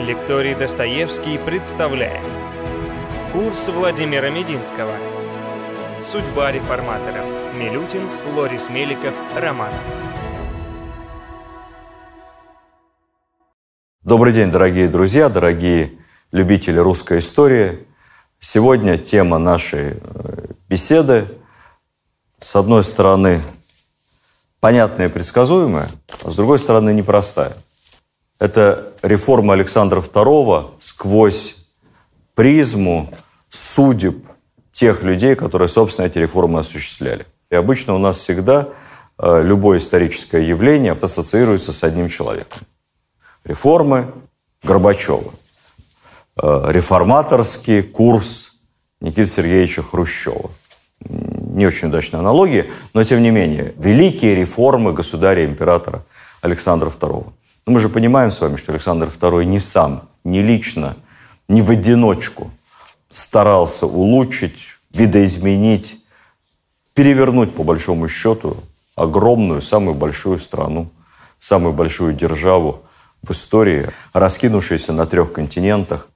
Лекторий Достоевский представляет. Курс Владимира Мединского. Судьба реформаторов. Милютин, Лорис Меликов, Романов. Добрый день, дорогие друзья, дорогие любители русской истории. Сегодня тема нашей э, беседы, с одной стороны, понятная и предсказуемая, а с другой стороны, непростая. Это реформа Александра II сквозь призму судеб тех людей, которые, собственно, эти реформы осуществляли. И обычно у нас всегда э, любое историческое явление ассоциируется с одним человеком. Реформы Горбачева. Э, реформаторский курс Никиты Сергеевича Хрущева не очень удачная аналогия, но тем не менее, великие реформы государя-императора Александра II. Но мы же понимаем с вами, что Александр II не сам, не лично, не в одиночку старался улучшить, видоизменить, перевернуть, по большому счету, огромную, самую большую страну, самую большую державу в истории, раскинувшуюся на трех континентах,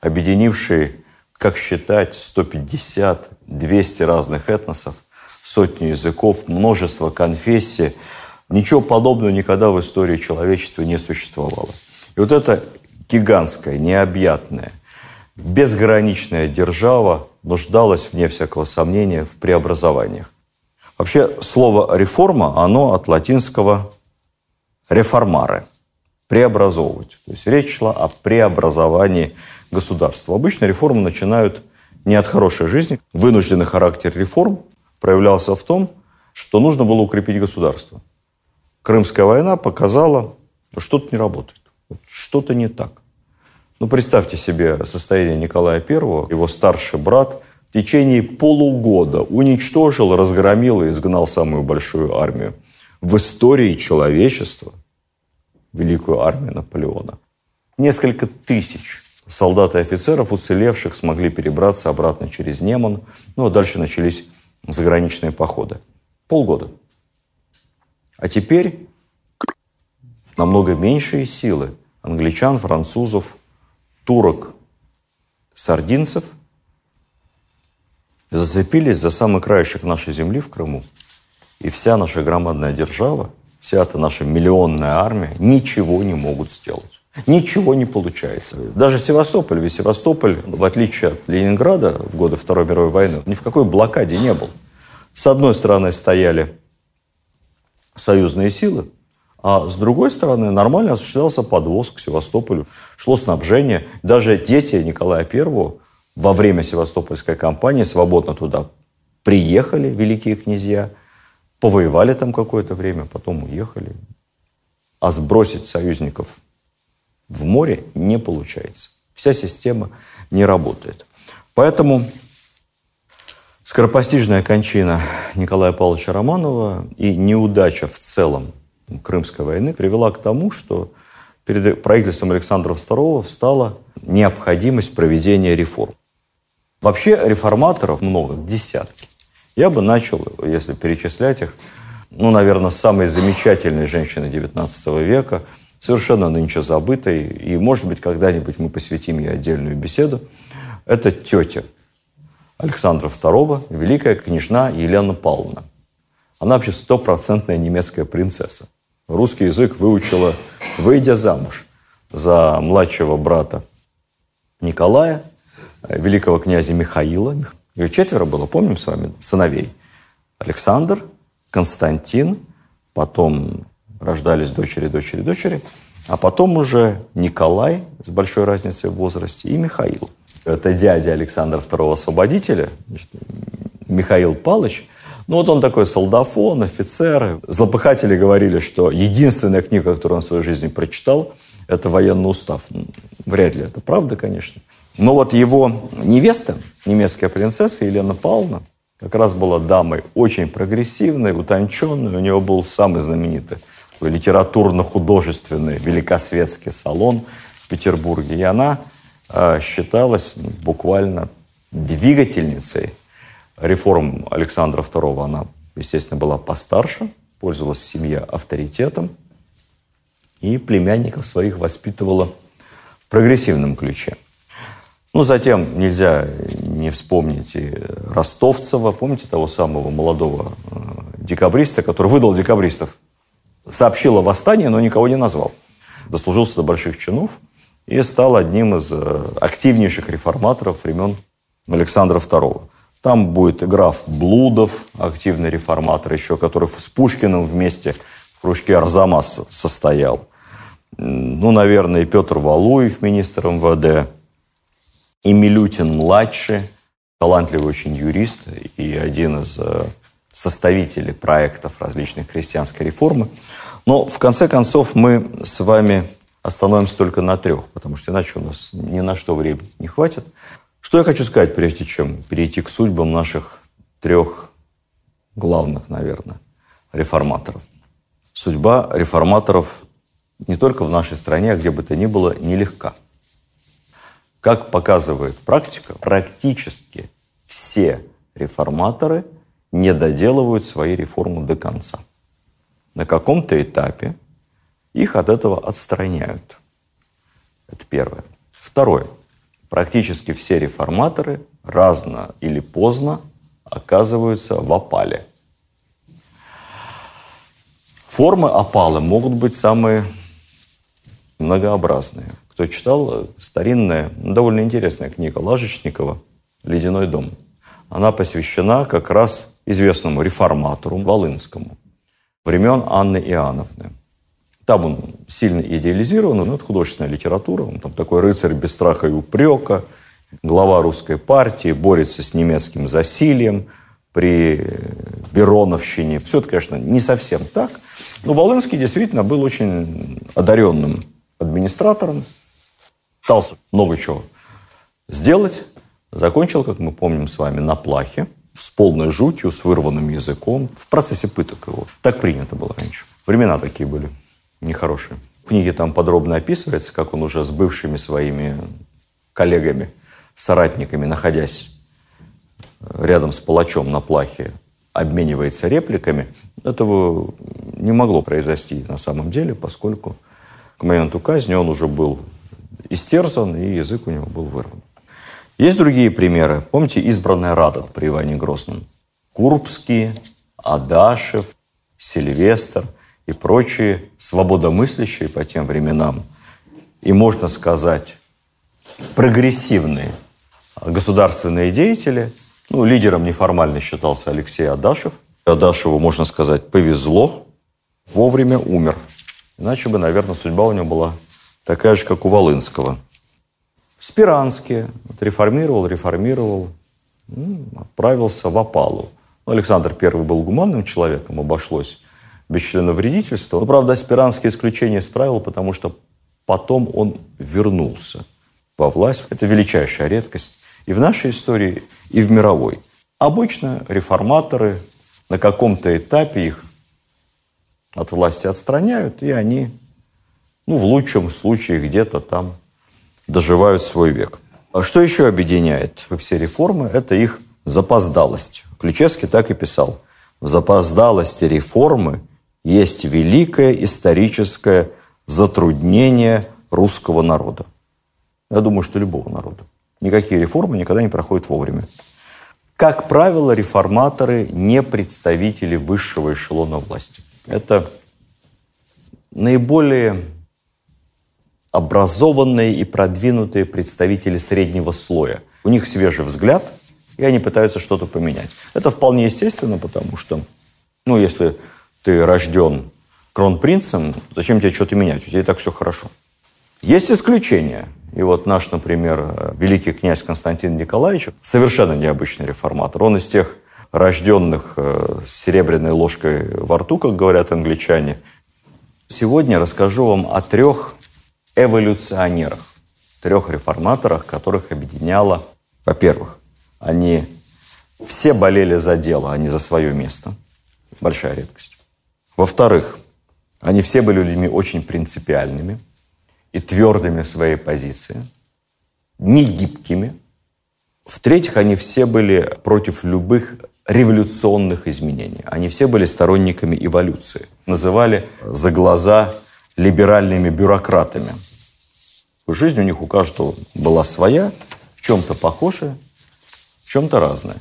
объединившие как считать 150, 200 разных этносов, сотни языков, множество конфессий. Ничего подобного никогда в истории человечества не существовало. И вот эта гигантская, необъятная, безграничная держава нуждалась, вне всякого сомнения, в преобразованиях. Вообще, слово «реформа», оно от латинского «реформаре» – преобразовывать. То есть речь шла о преобразовании государства. Обычно реформы начинают не от хорошей жизни. Вынужденный характер реформ проявлялся в том, что нужно было укрепить государство. Крымская война показала, что что-то не работает, что-то не так. Ну, представьте себе состояние Николая I, его старший брат в течение полугода уничтожил, разгромил и изгнал самую большую армию в истории человечества, великую армию Наполеона. Несколько тысяч солдат и офицеров, уцелевших, смогли перебраться обратно через Неман. Ну, а дальше начались заграничные походы. Полгода. А теперь намного меньшие силы англичан, французов, турок, сардинцев зацепились за самый краешек нашей земли в Крыму. И вся наша громадная держава, вся эта наша миллионная армия ничего не могут сделать. Ничего не получается. Даже Севастополь, ведь Севастополь, в отличие от Ленинграда в годы Второй мировой войны, ни в какой блокаде не был. С одной стороны стояли союзные силы, а с другой стороны нормально осуществлялся подвоз к Севастополю, шло снабжение. Даже дети Николая I во время Севастопольской кампании свободно туда приехали, великие князья, повоевали там какое-то время, потом уехали. А сбросить союзников в море не получается. Вся система не работает. Поэтому скоропостижная кончина Николая Павловича Романова и неудача в целом Крымской войны привела к тому, что перед правительством Александра II встала необходимость проведения реформ. Вообще реформаторов много, десятки. Я бы начал, если перечислять их, ну, наверное, самой замечательной женщины XIX века – совершенно нынче забытой, и, может быть, когда-нибудь мы посвятим ей отдельную беседу. Это тетя Александра II, великая княжна Елена Павловна. Она вообще стопроцентная немецкая принцесса. Русский язык выучила, выйдя замуж за младшего брата Николая, великого князя Михаила. Ее четверо было, помним с вами, сыновей. Александр, Константин, потом рождались дочери, дочери, дочери. А потом уже Николай с большой разницей в возрасте и Михаил. Это дядя Александра II Освободителя, Михаил Палыч. Ну вот он такой солдафон, офицер. Злопыхатели говорили, что единственная книга, которую он в своей жизни прочитал, это военный устав. Вряд ли это правда, конечно. Но вот его невеста, немецкая принцесса Елена Павловна, как раз была дамой очень прогрессивной, утонченной. У него был самый знаменитый литературно-художественный великосветский салон в Петербурге. И она считалась буквально двигательницей реформ Александра II. Она, естественно, была постарше, пользовалась в семье авторитетом и племянников своих воспитывала в прогрессивном ключе. Ну, затем нельзя не вспомнить и Ростовцева, помните того самого молодого э, декабриста, который выдал декабристов. Сообщил о восстании, но никого не назвал. Дослужился до больших чинов и стал одним из э, активнейших реформаторов времен Александра II. Там будет граф Блудов, активный реформатор еще, который с Пушкиным вместе в кружке Арзамас состоял. Ну, наверное, и Петр Валуев, министр МВД, и Милютин-младший, талантливый очень юрист и один из э, составителей проектов различных христианской реформы. Но, в конце концов, мы с вами остановимся только на трех, потому что иначе у нас ни на что времени не хватит. Что я хочу сказать, прежде чем перейти к судьбам наших трех главных, наверное, реформаторов. Судьба реформаторов не только в нашей стране, а где бы то ни было, нелегка. Как показывает практика, практически все реформаторы не доделывают свои реформы до конца. На каком-то этапе их от этого отстраняют. Это первое. Второе. Практически все реформаторы разно или поздно оказываются в опале. Формы опалы могут быть самые многообразные. Кто читал, старинная, довольно интересная книга Лажечникова «Ледяной дом». Она посвящена как раз известному реформатору Волынскому времен Анны Иоанновны. Там он сильно идеализирован, но это художественная литература. Он там такой рыцарь без страха и упрека, глава русской партии, борется с немецким засилием при Бероновщине. Все это, конечно, не совсем так. Но Волынский действительно был очень одаренным администратором, пытался много чего сделать. Закончил, как мы помним с вами, на плахе, с полной жутью, с вырванным языком, в процессе пыток его. Так принято было раньше. Времена такие были нехорошие. В книге там подробно описывается, как он уже с бывшими своими коллегами, соратниками, находясь рядом с палачом на плахе, обменивается репликами. Этого не могло произойти на самом деле, поскольку к моменту казни он уже был истерзан, и язык у него был вырван. Есть другие примеры. Помните избранная Рада при Иване Грозном? Курбский, Адашев, Сильвестр – и прочие свободомыслящие по тем временам и, можно сказать, прогрессивные государственные деятели. Ну, лидером неформально считался Алексей Адашев. Адашеву, можно сказать, повезло, вовремя умер. Иначе бы, наверное, судьба у него была такая же, как у Волынского. Спиранский вот, реформировал, реформировал, отправился в опалу. Ну, Александр I был гуманным человеком, обошлось без членовредительства. Но, правда, аспирантские исключения исправил, потому что потом он вернулся во власть. Это величайшая редкость и в нашей истории, и в мировой. Обычно реформаторы на каком-то этапе их от власти отстраняют, и они, ну, в лучшем случае, где-то там доживают свой век. А что еще объединяет все реформы? Это их запоздалость. Ключевский так и писал. В запоздалости реформы есть великое историческое затруднение русского народа. Я думаю, что любого народа. Никакие реформы никогда не проходят вовремя. Как правило, реформаторы не представители высшего эшелона власти. Это наиболее образованные и продвинутые представители среднего слоя. У них свежий взгляд, и они пытаются что-то поменять. Это вполне естественно, потому что, ну, если ты рожден кронпринцем, зачем тебе что-то менять? У тебя и так все хорошо. Есть исключения. И вот наш, например, великий князь Константин Николаевич, совершенно необычный реформатор. Он из тех рожденных э, с серебряной ложкой во рту, как говорят англичане. Сегодня расскажу вам о трех эволюционерах, трех реформаторах, которых объединяло, во-первых, они все болели за дело, а не за свое место. Большая редкость. Во-вторых, они все были людьми очень принципиальными и твердыми в своей позиции, не гибкими. В-третьих, они все были против любых революционных изменений. Они все были сторонниками эволюции. Называли за глаза либеральными бюрократами. Жизнь у них у каждого была своя, в чем-то похожая, в чем-то разная.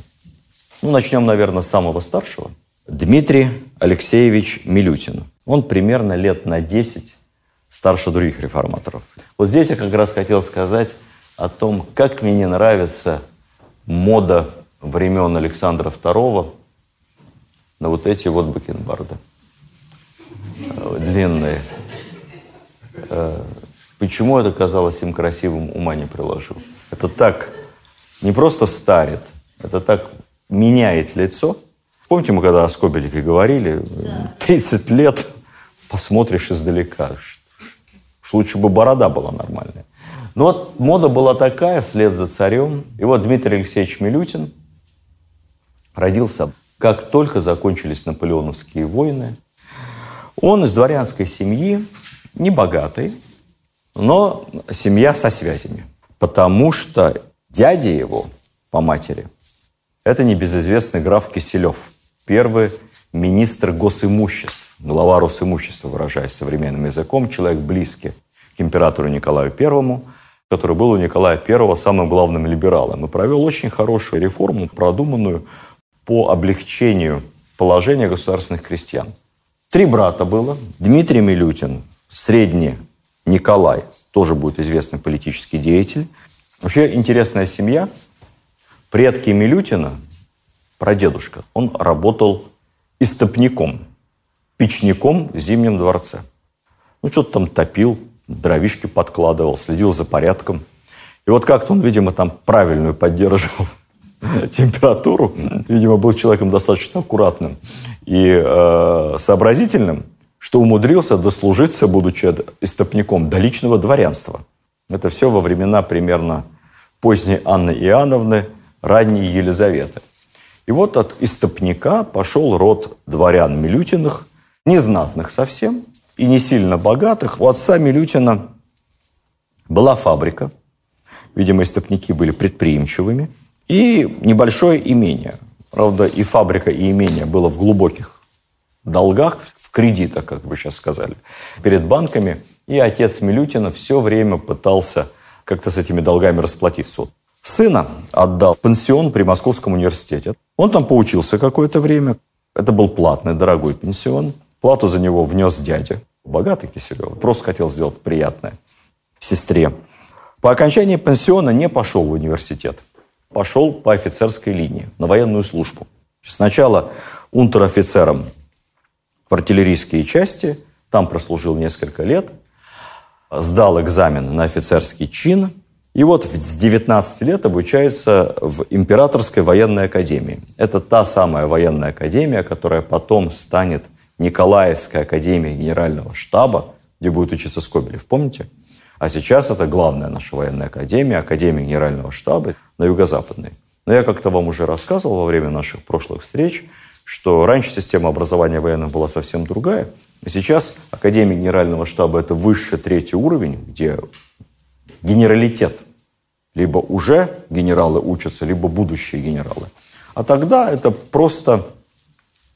Ну, начнем, наверное, с самого старшего. Дмитрий Алексеевич Милютин. Он примерно лет на 10 старше других реформаторов. Вот здесь я как раз хотел сказать о том, как мне нравится мода времен Александра II на вот эти вот бакенбарды. Длинные. Э, почему это казалось им красивым, ума не приложил. Это так не просто старит, это так меняет лицо. Помните, мы когда о Скобелеве говорили, 30 лет посмотришь издалека. Уж лучше бы борода была нормальная. Но вот мода была такая, вслед за царем. И вот Дмитрий Алексеевич Милютин родился, как только закончились наполеоновские войны. Он из дворянской семьи, не богатый, но семья со связями. Потому что дядя его по матери – это небезызвестный граф Киселев, первый министр госимуществ, глава Росимущества, выражаясь современным языком, человек близкий к императору Николаю Первому, который был у Николая Первого самым главным либералом и провел очень хорошую реформу, продуманную по облегчению положения государственных крестьян. Три брата было. Дмитрий Милютин, средний Николай, тоже будет известный политический деятель. Вообще интересная семья. Предки Милютина, прадедушка, он работал истопником, печником в Зимнем дворце. Ну, что-то там топил, дровишки подкладывал, следил за порядком. И вот как-то он, видимо, там правильную поддерживал температуру. Видимо, был человеком достаточно аккуратным и э, сообразительным, что умудрился дослужиться, будучи истопником, до личного дворянства. Это все во времена примерно поздней Анны Иоанновны, ранней Елизаветы. И вот от истопника пошел род дворян Милютиных, незнатных совсем и не сильно богатых. У отца Милютина была фабрика, видимо, истопники были предприимчивыми, и небольшое имение. Правда, и фабрика, и имение было в глубоких долгах, в кредитах, как бы сейчас сказали, перед банками. И отец Милютина все время пытался как-то с этими долгами расплатиться. Сына отдал в пенсион при Московском университете. Он там поучился какое-то время. Это был платный, дорогой пенсион. Плату за него внес дядя, богатый Киселев. Просто хотел сделать приятное сестре. По окончании пенсиона не пошел в университет. Пошел по офицерской линии, на военную службу. Сначала унтер-офицером в артиллерийские части, там прослужил несколько лет, сдал экзамен на офицерский чин, и вот с 19 лет обучается в Императорской военной академии. Это та самая военная академия, которая потом станет Николаевской академией генерального штаба, где будет учиться Скобелев. Помните? А сейчас это главная наша военная академия, Академия генерального штаба на юго-западной. Но я как-то вам уже рассказывал во время наших прошлых встреч, что раньше система образования военных была совсем другая. И сейчас Академия генерального штаба – это высший третий уровень, где генералитет. Либо уже генералы учатся, либо будущие генералы. А тогда это просто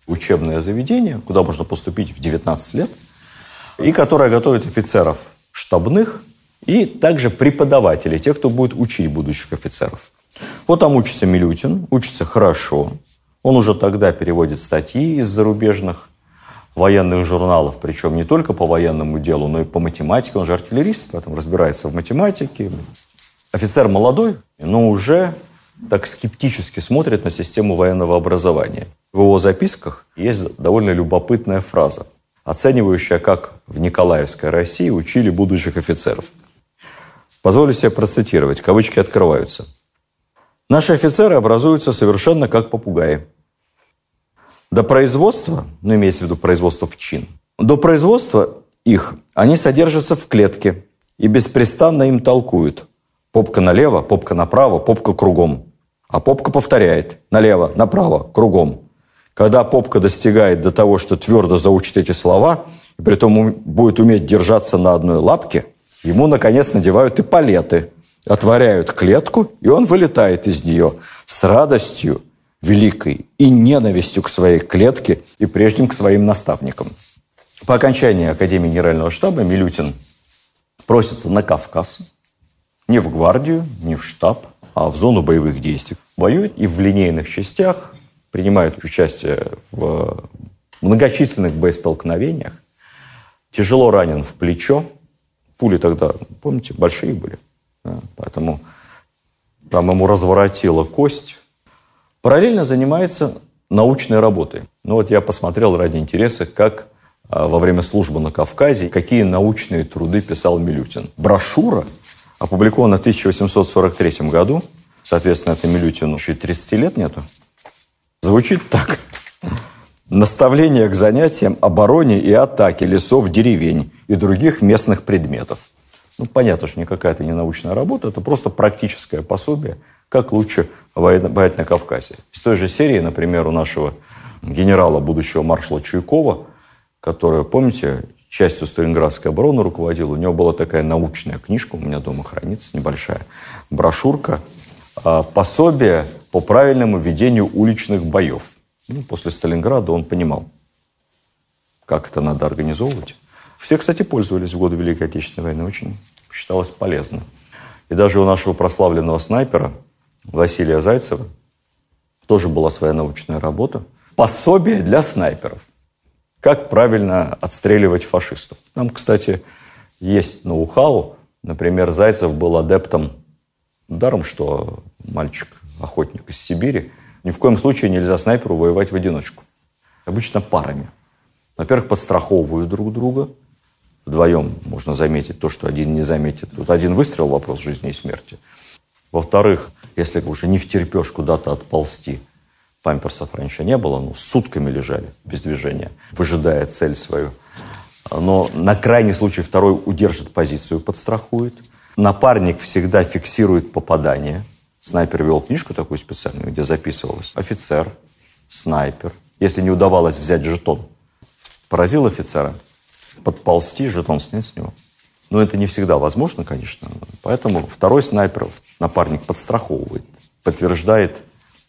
учебное заведение, куда можно поступить в 19 лет, и которое готовит офицеров штабных и также преподавателей, тех, кто будет учить будущих офицеров. Вот там учится Милютин, учится хорошо. Он уже тогда переводит статьи из зарубежных военных журналов, причем не только по военному делу, но и по математике. Он же артиллерист, поэтому разбирается в математике. Офицер молодой, но уже так скептически смотрит на систему военного образования. В его записках есть довольно любопытная фраза, оценивающая, как в Николаевской России учили будущих офицеров. Позволю себе процитировать, кавычки открываются. Наши офицеры образуются совершенно как попугаи. До производства, ну имеется в виду производство в чин, до производства их они содержатся в клетке и беспрестанно им толкуют. Попка налево, попка направо, попка кругом. А попка повторяет налево, направо, кругом. Когда попка достигает до того, что твердо заучит эти слова, и при этом будет уметь держаться на одной лапке, ему, наконец, надевают и палеты, отворяют клетку, и он вылетает из нее с радостью, великой и ненавистью к своей клетке и прежним к своим наставникам. По окончании Академии Генерального штаба Милютин просится на Кавказ, Не в гвардию, не в штаб, а в зону боевых действий. Воюет и в линейных частях, принимает участие в многочисленных боестолкновениях. Тяжело ранен в плечо. Пули тогда, помните, большие были. Да? Поэтому там ему разворотила кость. Параллельно занимается научной работой. Ну вот я посмотрел ради интереса, как а, во время службы на Кавказе, какие научные труды писал Милютин. Брошюра, опубликована в 1843 году, соответственно, это Милютину еще 30 лет нету, звучит так. Наставление к занятиям обороне и атаке лесов, деревень и других местных предметов. Ну, понятно, что никакая это не научная работа, это просто практическое пособие, как лучше воевать на Кавказе. Из той же серии, например, у нашего генерала, будущего маршала Чуйкова, который, помните, частью Сталинградской обороны руководил, у него была такая научная книжка, у меня дома хранится, небольшая брошюрка, а, пособие по правильному ведению уличных боев. Ну, после Сталинграда он понимал, как это надо организовывать. Все, кстати, пользовались в годы Великой Отечественной войны, очень считалось полезно. И даже у нашего прославленного снайпера Василия Зайцева тоже была своя научная работа. Пособие для снайперов. Как правильно отстреливать фашистов. Там, кстати, есть ноу-хау. Например, Зайцев был адептом, даром, что мальчик-охотник из Сибири, ни в коем случае нельзя снайперу воевать в одиночку. Обычно парами. Во-первых, подстраховывают друг друга – Вдвоем можно заметить то, что один не заметит. Вот один выстрел – вопрос жизни и смерти. Во-вторых, если уже не втерпешь куда-то отползти, памперсов раньше не было, ну, сутками лежали без движения, выжидая цель свою. Но на крайний случай второй удержит позицию, подстрахует. Напарник всегда фиксирует попадание. Снайпер вел книжку такую специальную, где записывалось офицер, снайпер. Если не удавалось взять жетон, поразил офицера – подползти, жетон снять с него. Но это не всегда возможно, конечно. Поэтому второй снайпер, напарник, подстраховывает, подтверждает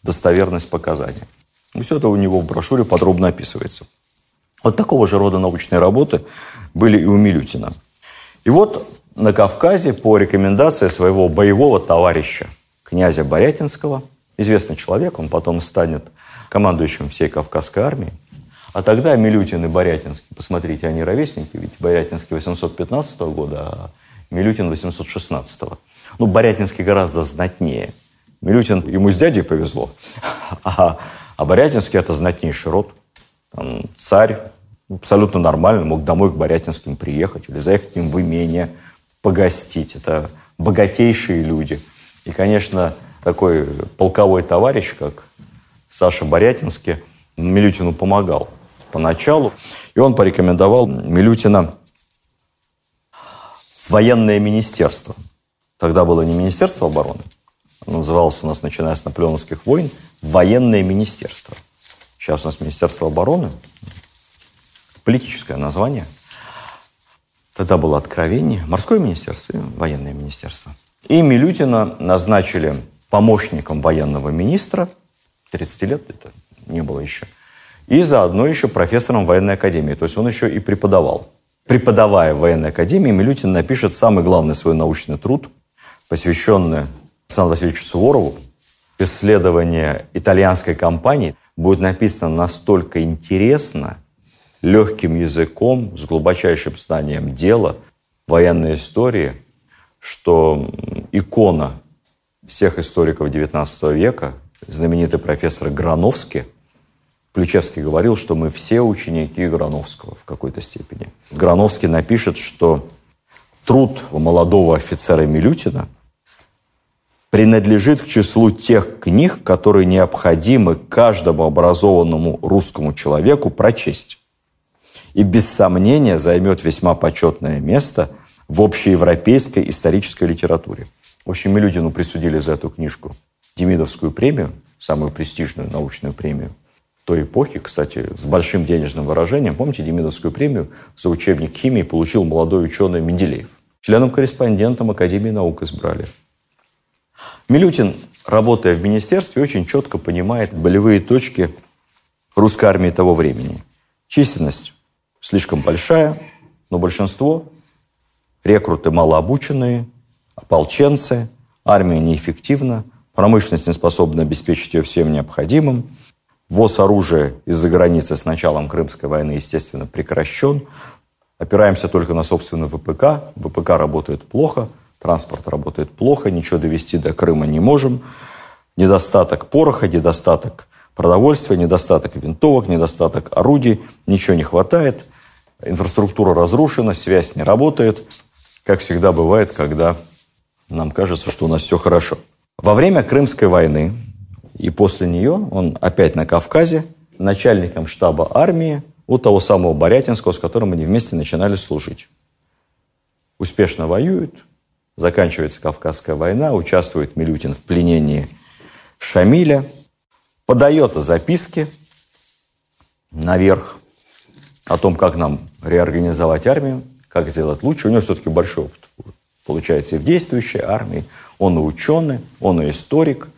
достоверность показаний. И все это у него в брошюре подробно описывается. Вот такого же рода научные работы были и у Милютина. И вот на Кавказе по рекомендации своего боевого товарища, князя Борятинского, известный человек, он потом станет командующим всей Кавказской армией, а тогда Милютин и Борятинский, посмотрите, они ровесники, ведь Борятинский 815 года, а Милютин 816. Ну, Борятинский гораздо знатнее. Милютин, ему с дядей повезло, а, а Борятинский – это знатнейший род. Там, царь абсолютно нормально мог домой к Борятинским приехать или заехать к ним в имение, погостить. Это богатейшие люди. И, конечно, такой полковой товарищ, как Саша Борятинский, Милютину помогал поначалу. И он порекомендовал Милютина в военное министерство. Тогда было не Министерство обороны, называлось у нас, начиная с наполеоновских войн, военное министерство. Сейчас у нас Министерство обороны, политическое название. Тогда было откровение, морское министерство и военное министерство. И Милютина назначили помощником военного министра, 30 лет это не было еще, и заодно еще профессором военной академии. То есть он еще и преподавал. Преподавая в военной академии, Милютин напишет самый главный свой научный труд, посвященный Александру Васильевичу Суворову. Исследование итальянской компании будет написано настолько интересно, легким языком, с глубочайшим знанием дела, военной истории, что икона всех историков XIX века, знаменитый профессор Грановский – Ключевский говорил, что мы все ученики Грановского в какой-то степени. Грановский напишет, что труд молодого офицера Милютина принадлежит к числу тех книг, которые необходимы каждому образованному русскому человеку прочесть. И без сомнения займет весьма почетное место в общеевропейской исторической литературе. В общем, Милютину присудили за эту книжку Демидовскую премию, самую престижную научную премию – той эпохи, кстати, с большим денежным выражением. Помните, Демидовскую премию за учебник химии получил молодой ученый Менделеев. Членом-корреспондентом Академии наук избрали. Милютин, работая в министерстве, очень четко понимает болевые точки русской армии того времени. Численность слишком большая, но большинство рекруты малообученные, ополченцы, армия неэффективна, промышленность не способна обеспечить ее всем необходимым, ввоз оружия из-за границы с началом Крымской войны, естественно, прекращен, опираемся только на собственный ВПК, ВПК работает плохо, транспорт работает плохо, ничего довести до Крыма не можем, недостаток пороха, недостаток продовольствия, недостаток винтовок, недостаток орудий, ничего не хватает, инфраструктура разрушена, связь не работает, как всегда бывает, когда нам кажется, что у нас все хорошо. Во время Крымской войны и после нее он опять на Кавказе начальником штаба армии у того самого Борятинского, с которым они вместе начинали служить. Успешно воюют, заканчивается Кавказская война, участвует Милютин в пленении Шамиля – подает записки наверх о том, как нам реорганизовать армию, как сделать лучше. У него все-таки большой опыт получается и в действующей армии. Он и ученый, он и историк,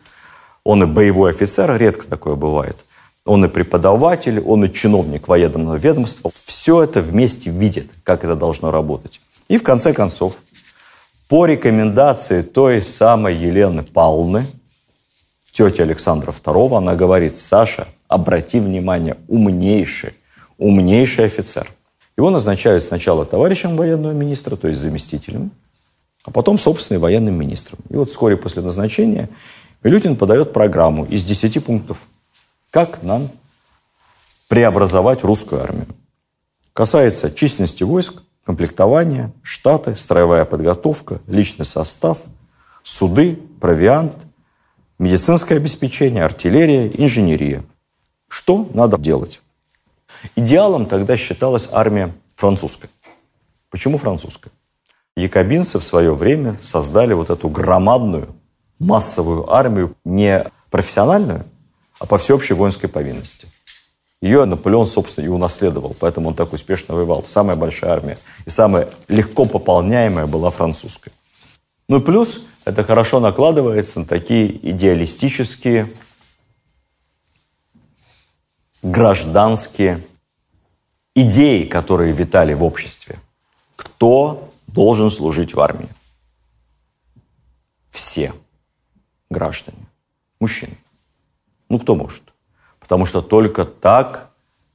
он и боевой офицер, редко такое бывает. Он и преподаватель, он и чиновник военного ведомства. Все это вместе видит, как это должно работать. И в конце концов, по рекомендации той самой Елены Павловны, тети Александра II, она говорит, Саша, обрати внимание, умнейший, умнейший офицер. Его назначают сначала товарищем военного министра, то есть заместителем, а потом, собственно, военным министром. И вот вскоре после назначения Милютин подает программу из 10 пунктов, как нам преобразовать русскую армию. Касается численности войск, комплектования, штаты, строевая подготовка, личный состав, суды, провиант – медицинское обеспечение, артиллерия, инженерия. Что надо делать? Идеалом тогда считалась армия французская. Почему французская? Якобинцы в свое время создали вот эту громадную массовую армию, не профессиональную, а по всеобщей воинской повинности. Ее Наполеон, собственно, и унаследовал, поэтому он так успешно воевал. Самая большая армия и самая легко пополняемая была французская. Ну и плюс это хорошо накладывается на такие идеалистические, гражданские идеи, которые витали в обществе. Кто должен служить в армии? Все граждане, мужчины. Ну, кто может? Потому что только так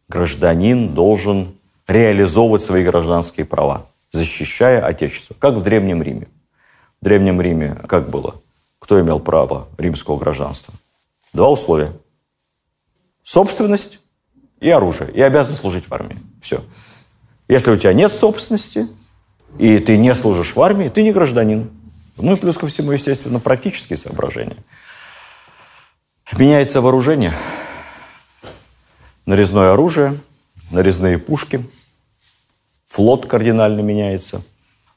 гражданин должен реализовывать свои гражданские права, защищая Отечество, как в Древнем Риме. В Древнем Риме как было? Кто имел право римского гражданства? Два условия. Собственность и оружие. И обязан служить в армии. Все. Если у тебя нет собственности, и ты не служишь в армии, ты не гражданин. Ну и плюс ко всему, естественно, практические соображения. Меняется вооружение, нарезное оружие, нарезные пушки, флот кардинально меняется.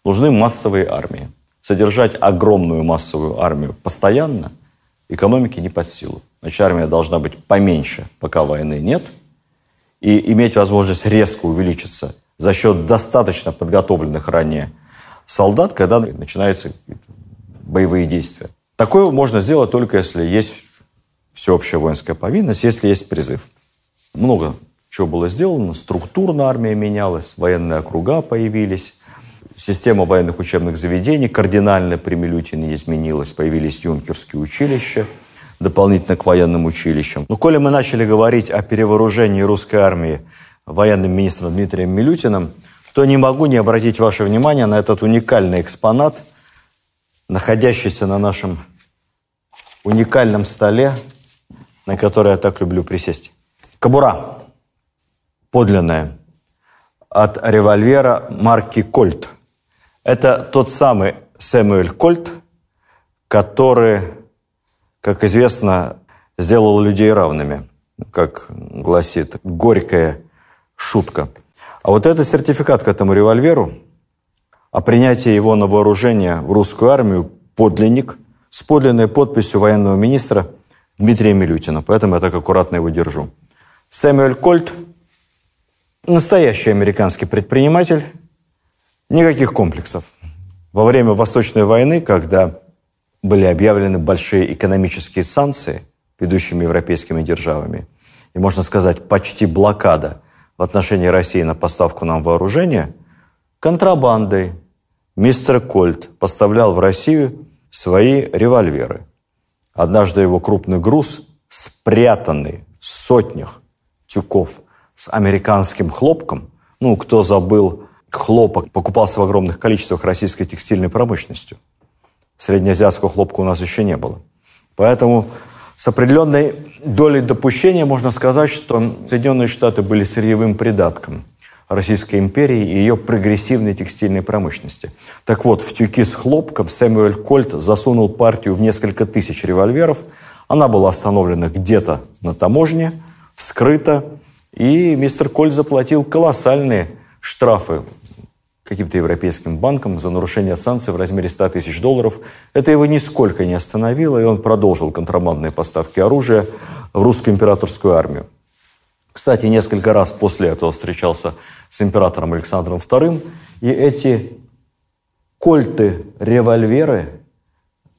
Нужны массовые армии содержать огромную массовую армию постоянно экономике не под силу. Значит, армия должна быть поменьше, пока войны нет, и иметь возможность резко увеличиться за счет достаточно подготовленных ранее солдат, когда начинаются боевые действия. Такое можно сделать только если есть всеобщая воинская повинность, если есть призыв. Много чего было сделано, структурно армия менялась, военные округа появились, Система военных учебных заведений кардинально при Милютине изменилась. Появились юнкерские училища, дополнительно к военным училищам. Но коли мы начали говорить о перевооружении русской армии военным министром Дмитрием Милютиным, то не могу не обратить ваше внимание на этот уникальный экспонат, находящийся на нашем уникальном столе, на который я так люблю присесть. Кабура подлинная от револьвера марки «Кольт». Это тот самый Сэмюэль Кольт, который, как известно, сделал людей равными, как гласит горькая шутка. А вот это сертификат к этому револьверу о принятии его на вооружение в русскую армию подлинник с подлинной подписью военного министра Дмитрия Милютина. Поэтому я так аккуратно его держу. Сэмюэль Кольт – настоящий американский предприниматель, Никаких комплексов. Во время Восточной войны, когда были объявлены большие экономические санкции ведущими европейскими державами, и, можно сказать, почти блокада в отношении России на поставку нам вооружения, контрабандой мистер Кольт поставлял в Россию свои револьверы. Однажды его крупный груз, спрятанный в сотнях тюков с американским хлопком, ну, кто забыл, хлопок покупался в огромных количествах российской текстильной промышленностью. Среднеазиатского хлопка у нас еще не было. Поэтому с определенной долей допущения можно сказать, что Соединенные Штаты были сырьевым придатком Российской империи и ее прогрессивной текстильной промышленности. Так вот, в тюки с хлопком Сэмюэль Кольт засунул партию в несколько тысяч револьверов. Она была остановлена где-то на таможне, вскрыта, и мистер Кольт заплатил колоссальные штрафы каким-то европейским банкам за нарушение санкций в размере 100 тысяч долларов. Это его нисколько не остановило, и он продолжил контрабандные поставки оружия в русскую императорскую армию. Кстати, несколько раз после этого встречался с императором Александром II, и эти кольты-револьверы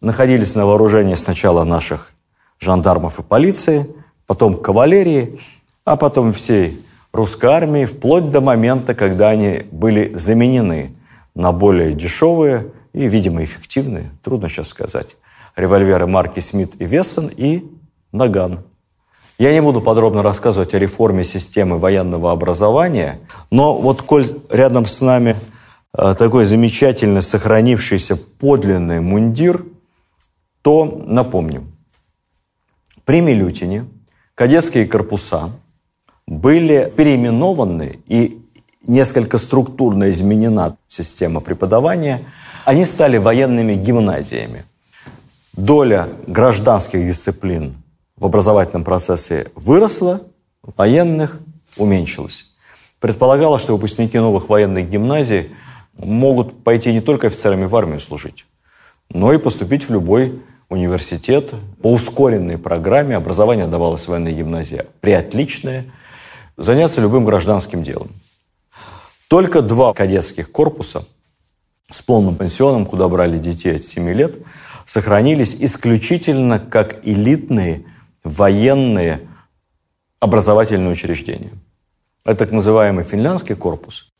находились на вооружении сначала наших жандармов и полиции, потом кавалерии, а потом всей русской армии вплоть до момента, когда они были заменены на более дешевые и, видимо, эффективные, трудно сейчас сказать, револьверы марки Смит и Вессон и Наган. Я не буду подробно рассказывать о реформе системы военного образования, но вот коль рядом с нами э, такой замечательно сохранившийся подлинный мундир, то напомним. При Милютине кадетские корпуса – были переименованы и несколько структурно изменена система преподавания, они стали военными гимназиями. Доля гражданских дисциплин в образовательном процессе выросла, военных уменьшилась. Предполагалось, что выпускники новых военных гимназий могут пойти не только офицерами в армию служить, но и поступить в любой университет по ускоренной программе. Образование давалось в военной гимназии приотличное – заняться любым гражданским делом. Только два кадетских корпуса с полным пансионом, куда брали детей от 7 лет, сохранились исключительно как элитные военные образовательные учреждения. Это так называемый финляндский корпус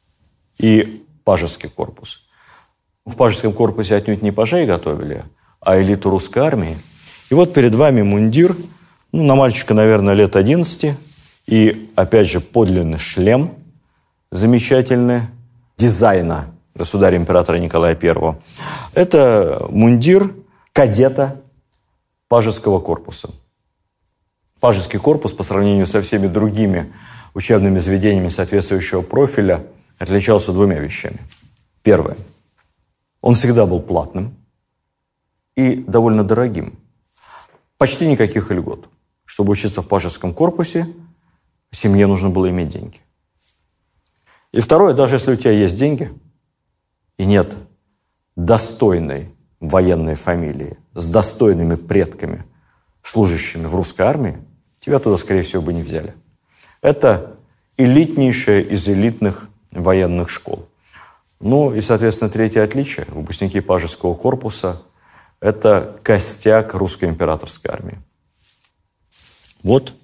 и пажеский корпус. В пажеском корпусе отнюдь не пажей готовили, а элиту русской армии. И вот перед вами мундир, ну, на мальчика, наверное, лет 11, и, опять же, подлинный шлем замечательный, дизайна государя-императора Николая I. Это мундир кадета Пажеского корпуса. Пажеский корпус по сравнению со всеми другими учебными заведениями соответствующего профиля отличался двумя вещами. Первое. Он всегда был платным и довольно дорогим. Почти никаких льгот. Чтобы учиться в пажеском корпусе – Семье нужно было иметь деньги. И второе, даже если у тебя есть деньги и нет достойной военной фамилии с достойными предками, служащими в русской армии, тебя туда, скорее всего, бы не взяли. Это элитнейшая из элитных военных школ. Ну и, соответственно, третье отличие. Выпускники Пажеского корпуса – это костяк русской императорской армии. Вот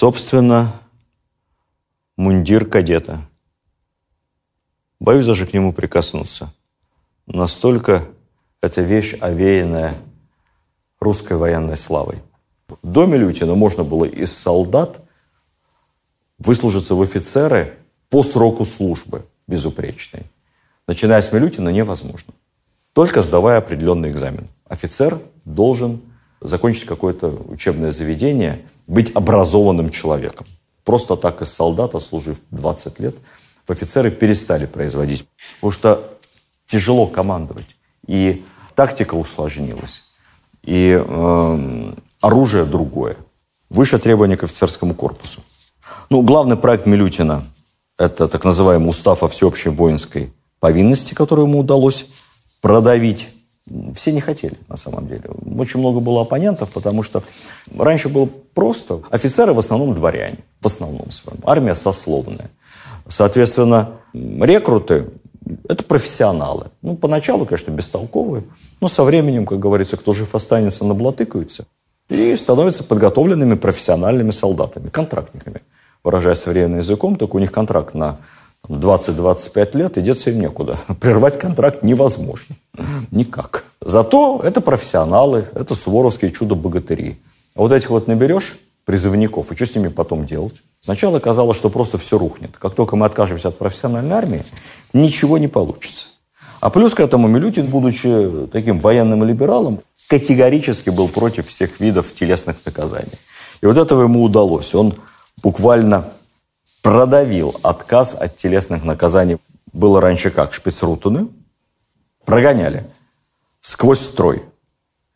Собственно, мундир кадета. Боюсь даже к нему прикоснуться. Настолько эта вещь овеянная русской военной славой. До Милютина можно было из солдат выслужиться в офицеры по сроку службы безупречной. Начиная с Милютина невозможно. Только сдавая определенный экзамен. Офицер должен закончить какое-то учебное заведение – быть образованным человеком. Просто так из солдата, служив 20 лет, в офицеры перестали производить. Потому что тяжело командовать. И тактика усложнилась. И э, оружие другое. Выше требования к офицерскому корпусу. Ну, главный проект Милютина – это так называемый устав о всеобщей воинской повинности, который ему удалось продавить все не хотели, на самом деле. Очень много было оппонентов, потому что раньше было просто. Офицеры в основном дворяне, в основном своем. Армия сословная. Соответственно, рекруты – это профессионалы. Ну, поначалу, конечно, бестолковые, но со временем, как говорится, кто жив останется, наблатыкаются и становятся подготовленными профессиональными солдатами, контрактниками. Выражаясь современным языком, только у них контракт на 20-25 лет, и деться им некуда. Прервать контракт невозможно. Никак. Зато это профессионалы, это суворовские чудо-богатыри. А вот этих вот наберешь призывников, и что с ними потом делать? Сначала казалось, что просто все рухнет. Как только мы откажемся от профессиональной армии, ничего не получится. А плюс к этому Милютин, будучи таким военным либералом, категорически был против всех видов телесных наказаний. И вот этого ему удалось. Он буквально продавил отказ от телесных наказаний. Было раньше как? Шпицрутуны прогоняли сквозь строй.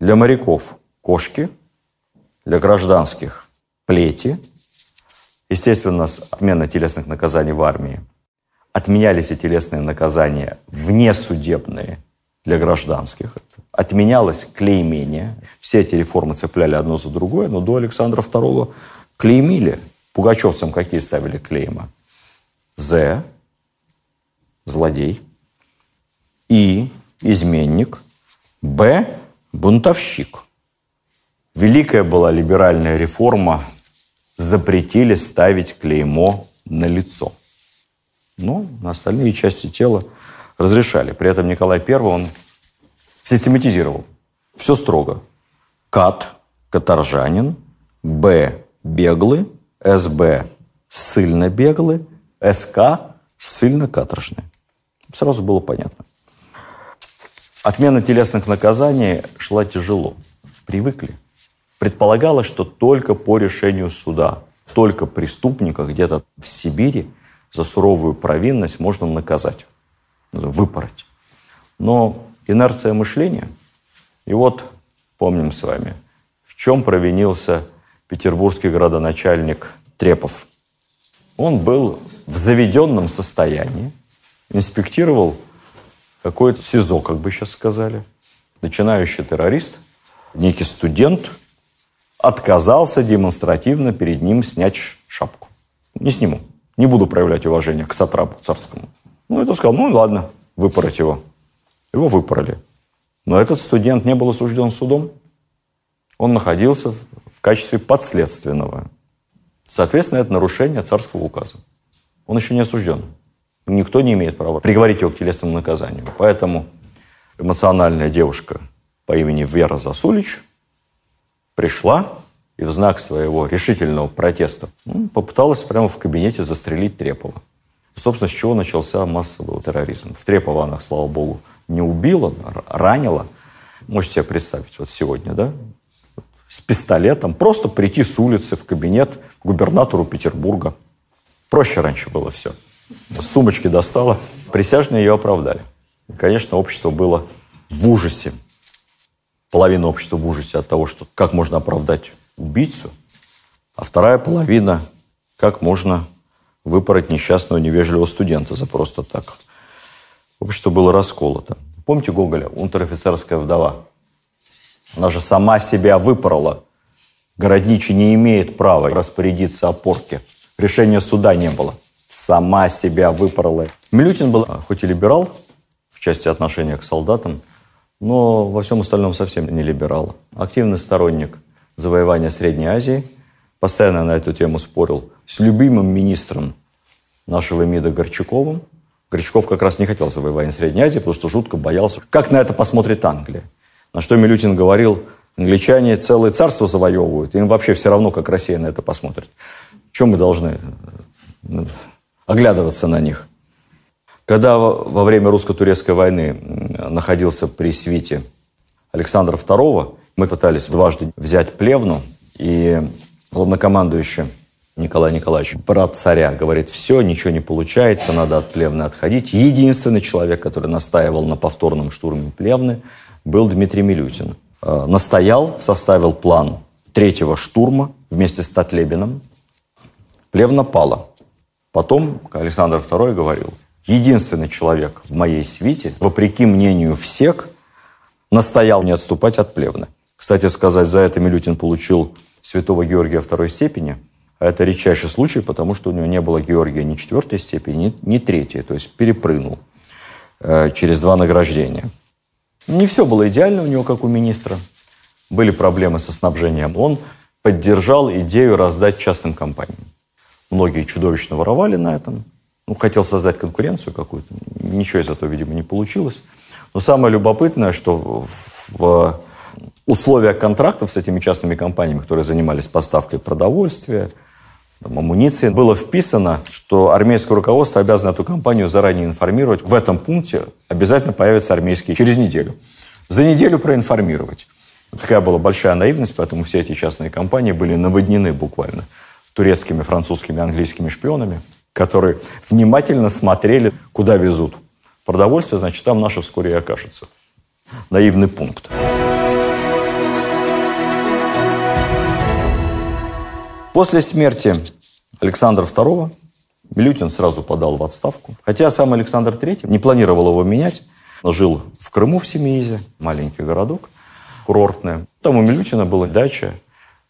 Для моряков – кошки, для гражданских – плети. Естественно, отмена телесных наказаний в армии. Отменялись и телесные наказания внесудебные для гражданских. Отменялось клеймение. Все эти реформы цепляли одно за другое, но до Александра II клеймили – Пугачевцам какие ставили клейма? З, злодей, И, изменник, Б, бунтовщик. Великая была либеральная реформа, запретили ставить клеймо на лицо. Но на остальные части тела разрешали. При этом Николай I, он систематизировал. Все строго. Кат, каторжанин, Б, беглый, СБ ссыльно беглый, СК ссыльно каторжный. Сразу было понятно. Отмена телесных наказаний шла тяжело. Привыкли. Предполагалось, что только по решению суда, только преступника где-то в Сибири за суровую провинность можно наказать, выпороть. Но инерция мышления, и вот помним с вами, в чем провинился петербургский градоначальник Трепов. Он был в заведенном состоянии, инспектировал какой-то СИЗО, как бы сейчас сказали. Начинающий террорист, некий студент, отказался демонстративно перед ним снять шапку. Не сниму. Не буду проявлять уважение к сатрапу царскому. Ну, это сказал, ну ладно, выпороть его. Его выпороли. Но этот студент не был осужден судом. Он находился качестве подследственного. Соответственно, это нарушение царского указа. Он еще не осужден. Никто не имеет права приговорить его к телесному наказанию. Поэтому эмоциональная девушка по имени Вера Засулич пришла и в знак своего решительного протеста попыталась прямо в кабинете застрелить Трепова. Собственно, с чего начался массовый терроризм. В Трепова она, слава богу, не убила, ранила. Можете себе представить, вот сегодня, да, с пистолетом, просто прийти с улицы в кабинет губернатору Петербурга. Проще раньше было все. Сумочки достала, присяжные ее оправдали. И, конечно, общество было в ужасе. Половина общества в ужасе от того, что как можно оправдать убийцу, а вторая половина, как можно выпороть несчастного невежливого студента за просто так. Общество было расколото. Помните Гоголя, унтер-офицерская вдова? Она же сама себя выпорола. Городничий не имеет права распорядиться о порке. Решения суда не было. Сама себя выпорола. Милютин был а, хоть и либерал в части отношения к солдатам, но во всем остальном совсем не либерал. Активный сторонник завоевания Средней Азии. Постоянно на эту тему спорил с любимым министром нашего МИДа Горчаковым. Горчаков как раз не хотел завоевания Средней Азии, потому что жутко боялся, как на это посмотрит Англия. На что Милютин говорил, англичане целое царство завоевывают, им вообще все равно, как Россия на это посмотрит. Чем мы должны э, оглядываться на них? Когда во время русско-турецкой войны находился при свите Александра II, мы пытались дважды взять Плевну, и главнокомандующий Николай Николаевич, брат царя, говорит, все, ничего не получается, надо от Плевны отходить. Единственный человек, который настаивал на повторном штурме Плевны, был Дмитрий Милютин. Э, настоял, составил план третьего штурма вместе с Татлебиным. Плевна пала. Потом Александр II говорил, единственный человек в моей свите, вопреки мнению всех, настоял не отступать от Плевны. Кстати сказать, за это Милютин получил святого Георгия второй степени. А это редчайший случай, потому что у него не было Георгия ни четвертой степени, ни, ни третьей. То есть перепрыгнул э, через два награждения. Не все было идеально у него, как у министра. Были проблемы со снабжением. Он поддержал идею раздать частным компаниям. Многие чудовищно воровали на этом. Ну, хотел создать конкуренцию какую-то. Ничего из этого, видимо, не получилось. Но самое любопытное, что в условиях контрактов с этими частными компаниями, которые занимались поставкой продовольствия, там, амуниции, было вписано, что армейское руководство обязано эту компанию заранее информировать. В этом пункте обязательно появятся армейские через неделю. За неделю проинформировать. Такая была большая наивность, поэтому все эти частные компании были наводнены буквально турецкими, французскими, английскими шпионами, которые внимательно смотрели, куда везут продовольствие, значит, там наше вскоре и окажется. Наивный пункт. После смерти Александра II Милютин сразу подал в отставку. Хотя сам Александр III не планировал его менять. Жил в Крыму, в Семиизе, маленький городок курортная. Там у Милютина была дача.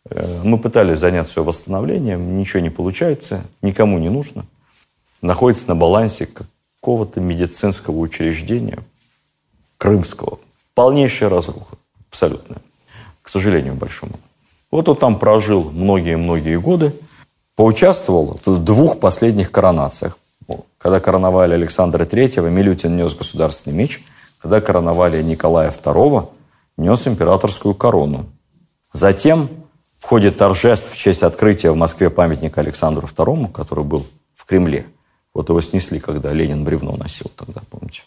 Э, мы пытались заняться ее восстановлением, ничего не получается, никому не нужно. Находится на балансе какого-то медицинского учреждения, крымского. Полнейшая разруха, абсолютно, к сожалению, большому. Вот он там прожил многие-многие годы, поучаствовал в двух последних коронациях. Когда короновали Александра III, Милютин нес государственный меч. Когда короновали Николая II, нес императорскую корону. Затем в ходе торжеств в честь открытия в Москве памятника Александру II, который был в Кремле, вот его снесли, когда Ленин бревно носил тогда, помните,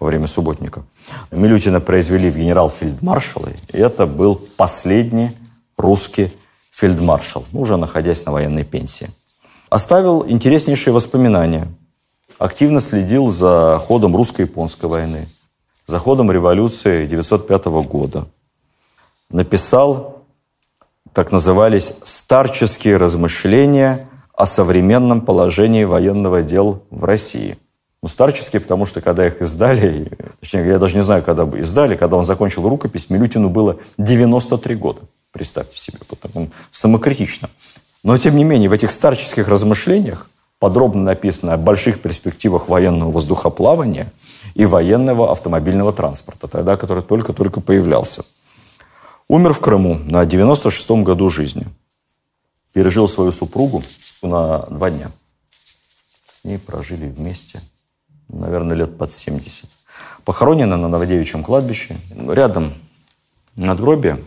во время субботника. Милютина произвели в генерал-фельдмаршалы, и это был последний русский фельдмаршал, уже находясь на военной пенсии. Оставил интереснейшие воспоминания. Активно следил за ходом русско-японской войны, за ходом революции 1905 года. Написал, так назывались, «Старческие размышления о современном положении военного дел в России». Ну, старческие, потому что когда их издали, точнее, я даже не знаю, когда бы издали, когда он закончил рукопись, Милютину было 93 года. Представьте себе, потому самокритично. Но, тем не менее, в этих старческих размышлениях подробно написано о больших перспективах военного воздухоплавания и военного автомобильного транспорта, тогда, который только-только появлялся. Умер в Крыму на 96-м году жизни. Пережил свою супругу на два дня. С ней прожили вместе, наверное, лет под 70. Похоронены на Новодевичьем кладбище. Рядом надгробие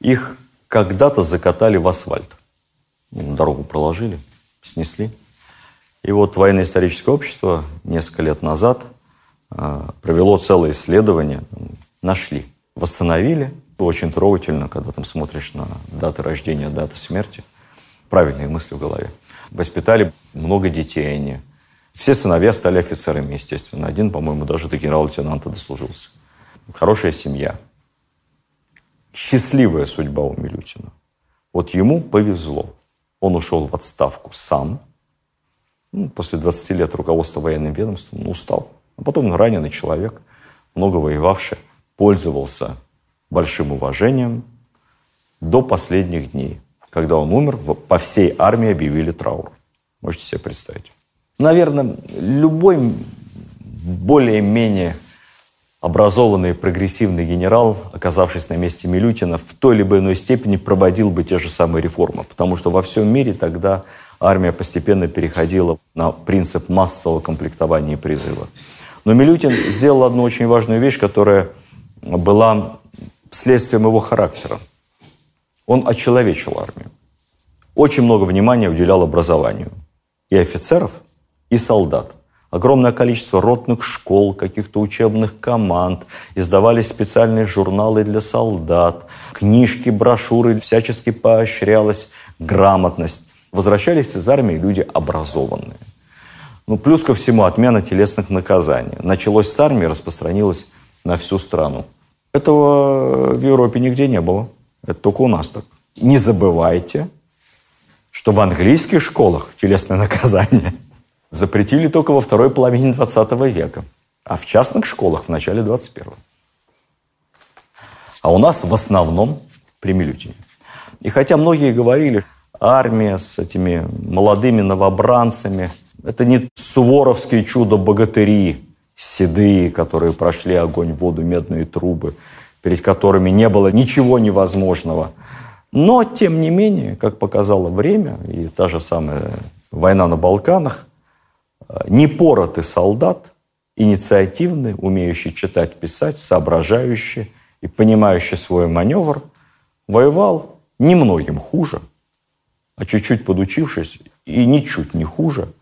их когда-то закатали в асфальт. Дорогу проложили, снесли. И вот военно-историческое общество несколько лет назад а, провело целое исследование, нашли, восстановили. Очень трогательно, когда там смотришь на даты рождения, даты смерти. Правильные мысли в голове. Воспитали много детей они. Все сыновья стали офицерами, естественно. Один, по-моему, даже до генерал-лейтенанта дослужился. Хорошая семья – счастливая судьба у Милютина. Вот ему повезло. Он ушел в отставку сам. Ну, после 20 лет руководства военным ведомством он устал. А потом раненый человек, много воевавший, пользовался большим уважением до последних дней. Когда он умер, по всей армии объявили траур. Можете себе представить. Наверное, любой более-менее образованный прогрессивный генерал, оказавшись на месте Милютина, в той либо иной степени проводил бы те же самые реформы. Потому что во всем мире тогда армия постепенно переходила на принцип массового комплектования и призыва. Но Милютин сделал одну очень важную вещь, которая была следствием его характера. Он очеловечил армию. Очень много внимания уделял образованию. И офицеров, и солдат огромное количество ротных школ, каких-то учебных команд, издавались специальные журналы для солдат, книжки, брошюры, всячески поощрялась грамотность. Возвращались из армии люди образованные. Ну, плюс ко всему, отмена телесных наказаний. Началось с армии, распространилось на всю страну. Этого в Европе нигде не было. Это только у нас так. Не забывайте, что в английских школах телесное наказание – запретили только во второй половине 20 века, а в частных школах в начале 21 А у нас в основном при Милютине. И хотя многие говорили, армия с этими молодыми новобранцами, это не суворовские чудо-богатыри, седые, которые прошли огонь, воду, медные трубы, перед которыми не было ничего невозможного. Но, тем не менее, как показало время, и та же самая война на Балканах, непоротый солдат, инициативный, умеющий читать, писать, соображающий и понимающий свой маневр, воевал немногим хуже, а чуть-чуть подучившись и ничуть не хуже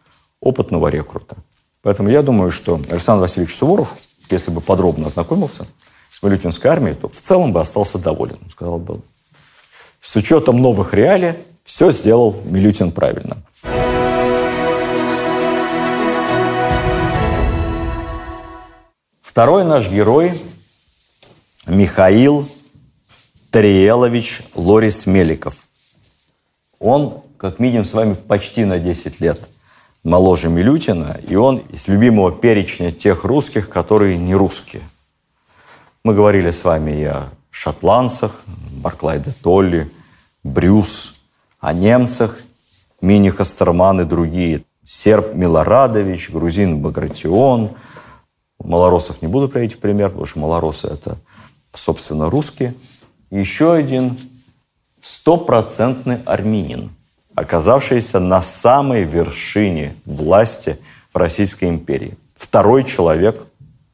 опытного рекрута. Поэтому я думаю, что Александр Васильевич Суворов, если бы подробно ознакомился с Малютинской армией, то в целом бы остался доволен. Он сказал бы, с учетом новых реалий, все сделал Милютин правильно. Второй наш герой Михаил Тариелович Лорис Меликов. Он, как видим с вами, почти на 10 лет моложе Милютина, и он из любимого перечня тех русских, которые не русские. Мы говорили с вами и о шотландцах, Барклай де Толли, Брюс, о немцах, Мини Хастерман и другие, серб Милорадович, грузин Багратион – Малоросов не буду приводить в пример, потому что малоросы – это, собственно, русские. Еще один стопроцентный армянин, оказавшийся на самой вершине власти в Российской империи. Второй человек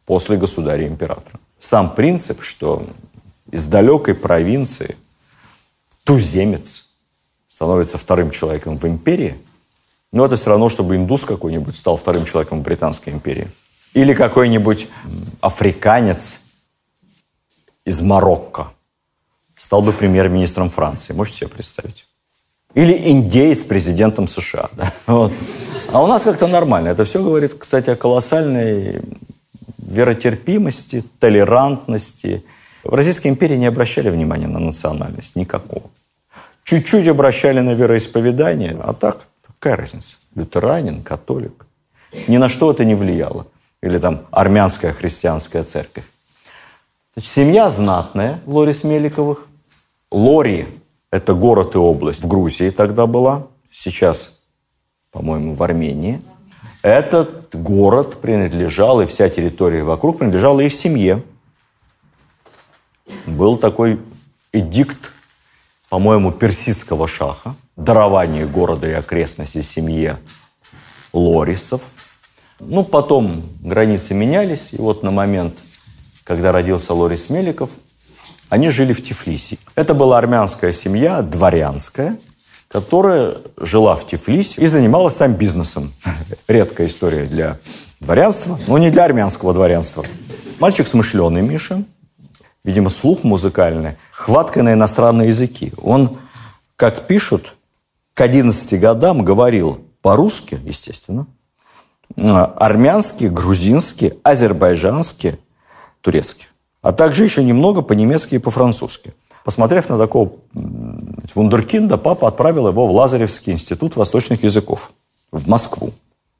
после государя-императора. Сам принцип, что из далекой провинции туземец становится вторым человеком в империи, но это все равно, чтобы индус какой-нибудь стал вторым человеком в Британской империи – или какой-нибудь африканец из Марокко стал бы премьер-министром Франции. Можете себе представить? Или индеец президентом США. Да? Вот. А у нас как-то нормально. Это все говорит, кстати, о колоссальной веротерпимости, толерантности. В Российской империи не обращали внимания на национальность никакого. Чуть-чуть обращали на вероисповедание, а так какая разница? Лютеранин, католик. Ни на что это не влияло или там армянская христианская церковь. Значит, семья знатная Лорис Меликовых. Лори – это город и область в Грузии тогда была, сейчас, по-моему, в Армении. Этот город принадлежал, и вся территория вокруг принадлежала их семье. Был такой эдикт, по-моему, персидского шаха, дарование города и окрестностей семье Лорисов – ну, потом границы менялись, и вот на момент, когда родился Лорис Меликов, они жили в Тифлисе. Это была армянская семья, дворянская, которая жила в Тифлисе и занималась там бизнесом. Редкая история для дворянства, но не для армянского дворянства. Мальчик смышленый, Миша, видимо, слух музыкальный, хватка на иностранные языки. Он, как пишут, к 11 годам говорил по-русски, естественно, Э, армянский, грузинский, азербайджанский, турецкий. А также еще немного по-немецки и по-французски. Посмотрев на такого вундеркинда, папа отправил его в Лазаревский институт восточных языков в Москву,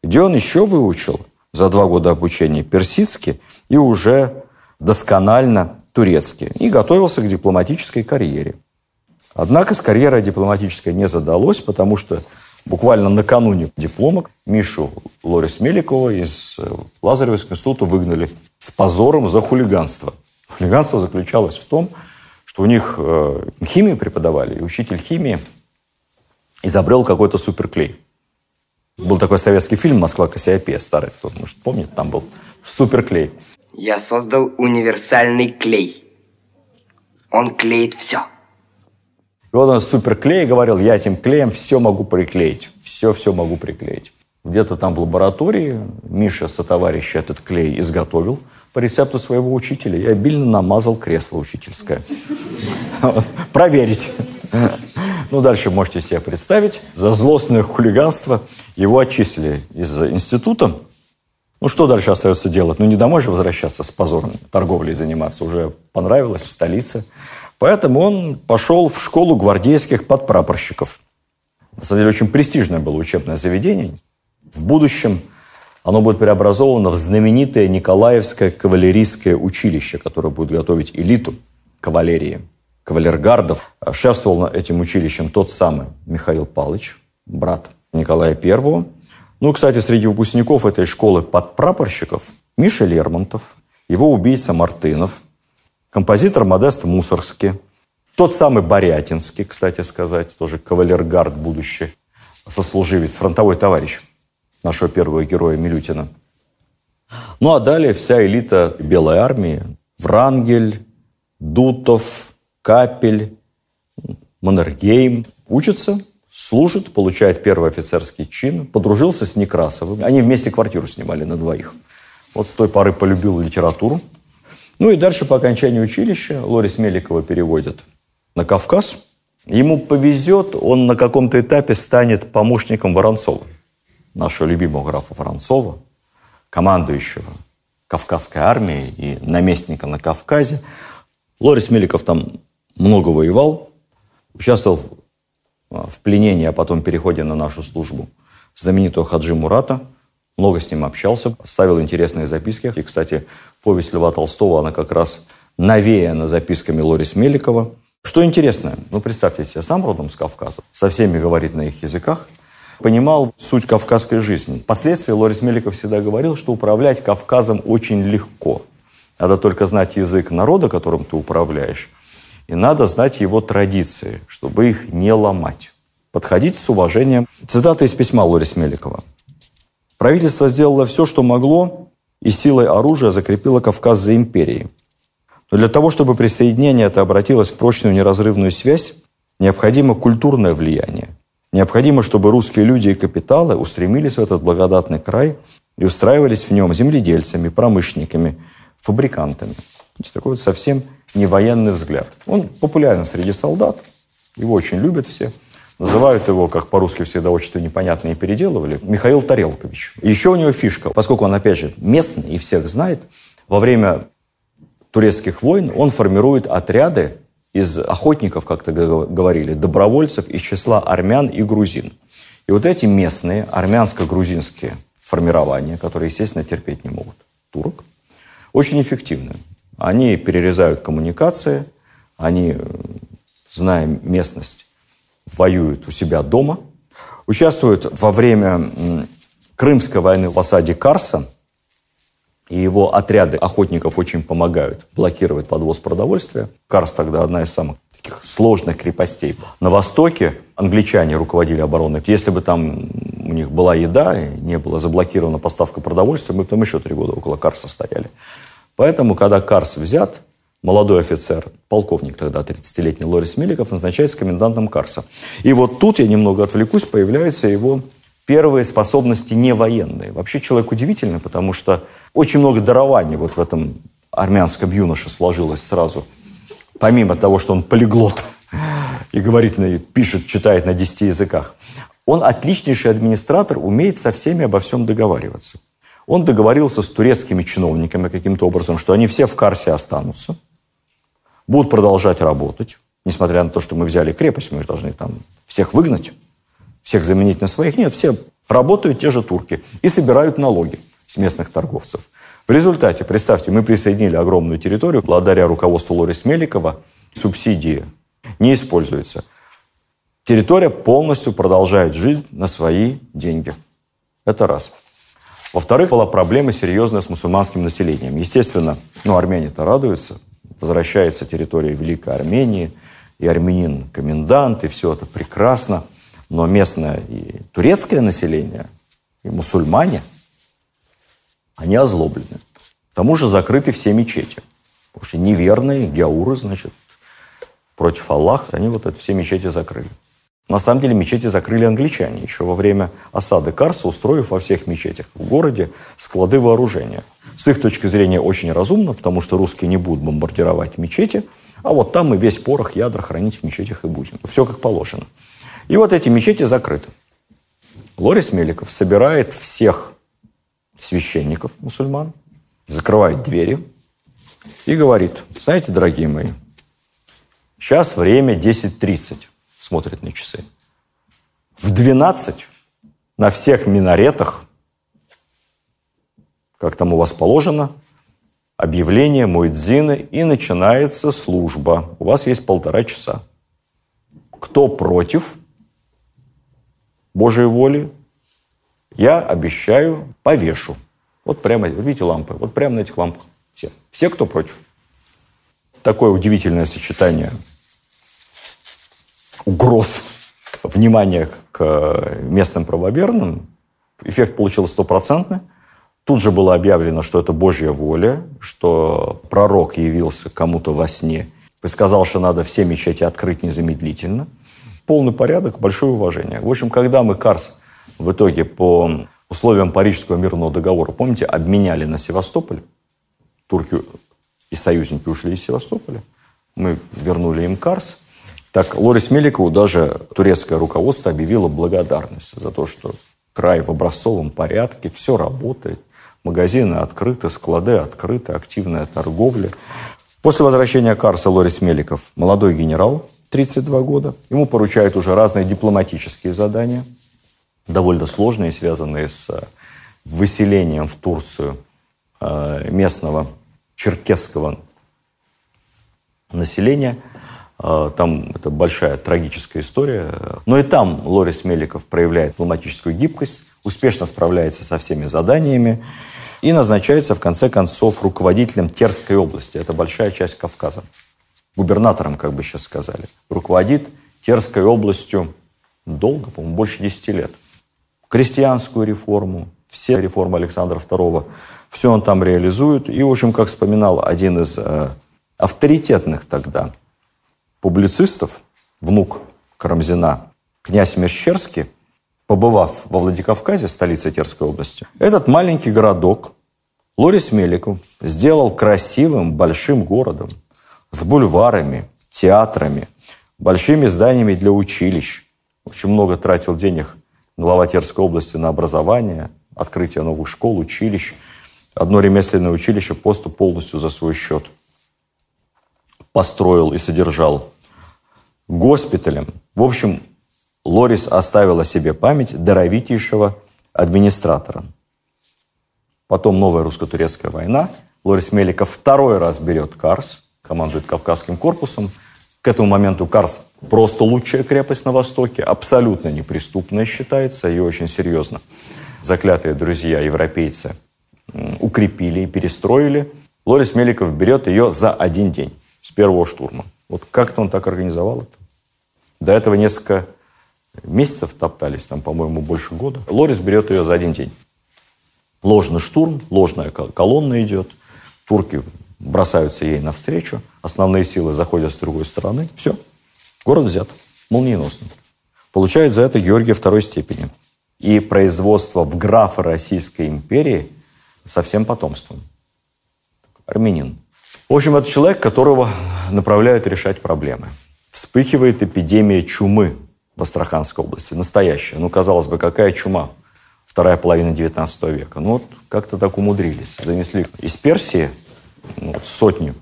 где он еще выучил за два года обучения персидский и уже досконально турецкий, и готовился к дипломатической карьере. Однако с карьерой дипломатической не задалось, потому что Буквально накануне диплома Мишу Лорис Меликова из э, Лазаревского института выгнали с позором за хулиганство. Хулиганство заключалось в том, что у них э, химию преподавали, и учитель химии изобрел какой-то суперклей. Был такой советский фильм «Москва Кассиопея», старый, кто может помнит, там был суперклей. Я создал универсальный клей. Он клеит все. И вот он суперклей говорил, я этим клеем все могу приклеить. Все-все могу приклеить. Где-то там в лаборатории Миша со товарища этот клей изготовил по рецепту своего учителя и обильно намазал кресло учительское. Проверить. Ну, дальше можете себе представить. За злостное хулиганство его отчислили из института. Ну, что дальше остается делать? Ну, не домой же возвращаться с позором торговлей заниматься. Уже понравилось в столице. Поэтому он пошел в школу гвардейских подпрапорщиков. На самом деле, очень престижное было учебное заведение. В будущем оно будет преобразовано в знаменитое Николаевское кавалерийское училище, которое будет готовить элиту кавалерии, кавалергардов. Шефствовал этим училищем тот самый Михаил Павлович, брат Николая Первого. Ну, кстати, среди выпускников этой школы подпрапорщиков Миша Лермонтов, его убийца Мартынов, композитор Модест Мусорский, тот самый Борятинский, кстати сказать, тоже кавалергард будущий, сослуживец, фронтовой товарищ. Нашего первого героя Милютина. Ну а далее вся элита Белой армии, Врангель, Дутов, Капель, Маннергейм, учатся, служит, получает первый офицерский чин, подружился с Некрасовым. Они вместе квартиру снимали на двоих. Вот с той поры полюбил литературу. Ну и дальше по окончании училища Лорис Меликова переводят на Кавказ. Ему повезет, он на каком-то этапе станет помощником Воронцова, нашего любимого графа Воронцова, командующего Кавказской армией и наместника на Кавказе. Лорис Меликов там много воевал, участвовал в пленении, а потом переходе на нашу службу знаменитого Хаджи Мурата – много с ним общался, ставил интересные записки. И, кстати, повесть Льва Толстого, она как раз навеяна записками Лорис Меликова. Что интересно, ну, представьте себе, сам родом с Кавказа, со всеми говорит на их языках, понимал суть кавказской жизни. Впоследствии Лорис Меликов всегда говорил, что управлять Кавказом очень легко. Надо только знать язык народа, которым ты управляешь, и надо знать его традиции, чтобы их не ломать. Подходить с уважением. Цитата из письма Лорис Меликова. Правительство сделало все, что могло, и силой оружия закрепило Кавказ за империей. Но для того, чтобы присоединение это обратилось в прочную неразрывную связь, необходимо культурное влияние. Необходимо, чтобы русские люди и капиталы устремились в этот благодатный край и устраивались в нем земледельцами, промышленниками, фабрикантами. Это такой вот совсем не военный взгляд. Он популярен среди солдат, его очень любят все – Называют его, как по-русски всегда очень непонятно и переделывали, Михаил Тарелкович. еще у него фишка, поскольку он, опять же, местный и всех знает, во время турецких войн он формирует отряды из охотников, как-то говорили, добровольцев из числа армян и грузин. И вот эти местные армянско-грузинские формирования, которые, естественно, терпеть не могут турок, очень эффективны. Они перерезают коммуникации, они, зная местность, воюют у себя дома, участвуют во время Крымской войны в осаде Карса, и его отряды охотников очень помогают блокировать подвоз продовольствия. Карс тогда одна из самых таких сложных крепостей. На востоке англичане руководили обороной. Если бы там у них была еда, не была заблокирована поставка продовольствия, мы бы там еще три года около Карса стояли. Поэтому, когда Карс взят, молодой офицер, полковник тогда, 30-летний Лорис Меликов, назначается комендантом Карса. И вот тут я немного отвлекусь, появляются его первые способности не военные. Вообще человек удивительный, потому что очень много дарований вот в этом армянском юноше сложилось сразу. Помимо того, что он полиглот и говорит, пишет, читает на 10 языках, он отличнейший администратор, умеет со всеми обо всем договариваться. Он договорился с турецкими чиновниками каким-то образом, что они все в Карсе останутся – будут продолжать работать, несмотря на то, что мы взяли крепость, мы же должны там всех выгнать, всех заменить на своих. Нет, все работают те же турки и собирают налоги с местных торговцев. В результате, представьте, мы присоединили огромную территорию, благодаря руководству Лорис Меликова, субсидии не используются. Территория полностью продолжает жить на свои деньги. Это раз. Во-вторых, была проблема серьезная с мусульманским населением. Естественно, ну, армяне-то радуются, возвращается территория Великой Армении, и армянин-комендант, и все это прекрасно. Но местное и турецкое население, и мусульмане, они озлоблены. К тому же закрыты все мечети. Потому что неверные геауры, значит, против Аллаха, они вот это все мечети закрыли. На самом деле мечети закрыли англичане еще во время осады Карса, устроив во всех мечетях в городе склады вооружения. С их точки зрения очень разумно, потому что русские не будут бомбардировать мечети, а вот там мы весь порох ядра хранить в мечетях и будем. Все как положено. И вот эти мечети закрыты. Лорис Меликов собирает всех священников мусульман, закрывает двери и говорит, знаете, дорогие мои, сейчас время 10.30 смотрит на часы. В 12 на всех минаретах, как там у вас положено, объявление Муэдзины, и начинается служба. У вас есть полтора часа. Кто против Божьей воли, я обещаю, повешу. Вот прямо, видите лампы, вот прямо на этих лампах. Все. Все, кто против. Такое удивительное сочетание угроз внимания к местным правоверным Эффект получился стопроцентный. Тут же было объявлено, что это Божья воля, что пророк явился кому-то во сне и сказал, что надо все мечети открыть незамедлительно. Полный порядок, большое уважение. В общем, когда мы Карс в итоге по условиям Парижского мирного договора, помните, обменяли на Севастополь, турки и союзники ушли из Севастополя, мы вернули им Карс, так Лорис Меликову даже турецкое руководство объявило благодарность за то, что край в образцовом порядке, все работает, магазины открыты, склады открыты, активная торговля. После возвращения Карса Лорис Меликов, молодой генерал, 32 года, ему поручают уже разные дипломатические задания, довольно сложные, связанные с э, выселением в Турцию э, местного черкесского населения – а, там это большая трагическая история. Но и там Лорис Меликов проявляет дипломатическую гибкость, успешно справляется со всеми заданиями и назначается, в конце концов, руководителем Терской области. Это большая часть Кавказа. Губернатором, как бы сейчас сказали. Руководит Терской областью долго, по-моему, больше 10 лет. Крестьянскую реформу, все реформы Александра II, все он там реализует. И, в общем, как вспоминал один из э, авторитетных тогда публицистов, внук Карамзина, князь Мещерский, побывав во Владикавказе, столице Терской области, этот маленький городок Лорис Меликов сделал красивым большим городом с бульварами, театрами, большими зданиями для училищ. Очень много тратил денег глава Терской области на образование, открытие новых школ, училищ. Одно ремесленное училище просто полностью за свой счет построил и содержал госпиталем. В общем, Лорис оставила себе память даровитейшего администратора. Потом новая русско-турецкая война. Лорис Меликов второй раз берет Карс, командует Кавказским корпусом. К этому моменту Карс просто лучшая крепость на Востоке, абсолютно неприступная считается и очень серьезно. Заклятые друзья, европейцы, укрепили и перестроили. Лорис Меликов берет ее за один день с первого штурма. Вот как-то он так организовал это. До этого несколько месяцев топтались, там, по-моему, больше года. Лорис берет ее за один день. Ложный штурм, ложная колонна идет. Турки бросаются ей навстречу. Основные силы заходят с другой стороны. Все. Город взят. Молниеносно. Получает за это Георгия второй степени. И производство в графа Российской империи со всем потомством. Армянин. В общем, это человек, которого направляют решать проблемы. Вспыхивает эпидемия чумы в Астраханской области. Настоящая. Ну, казалось бы, какая чума? Вторая половина 19 века. Ну, вот как-то так умудрились. Занесли из Персии вот, сотню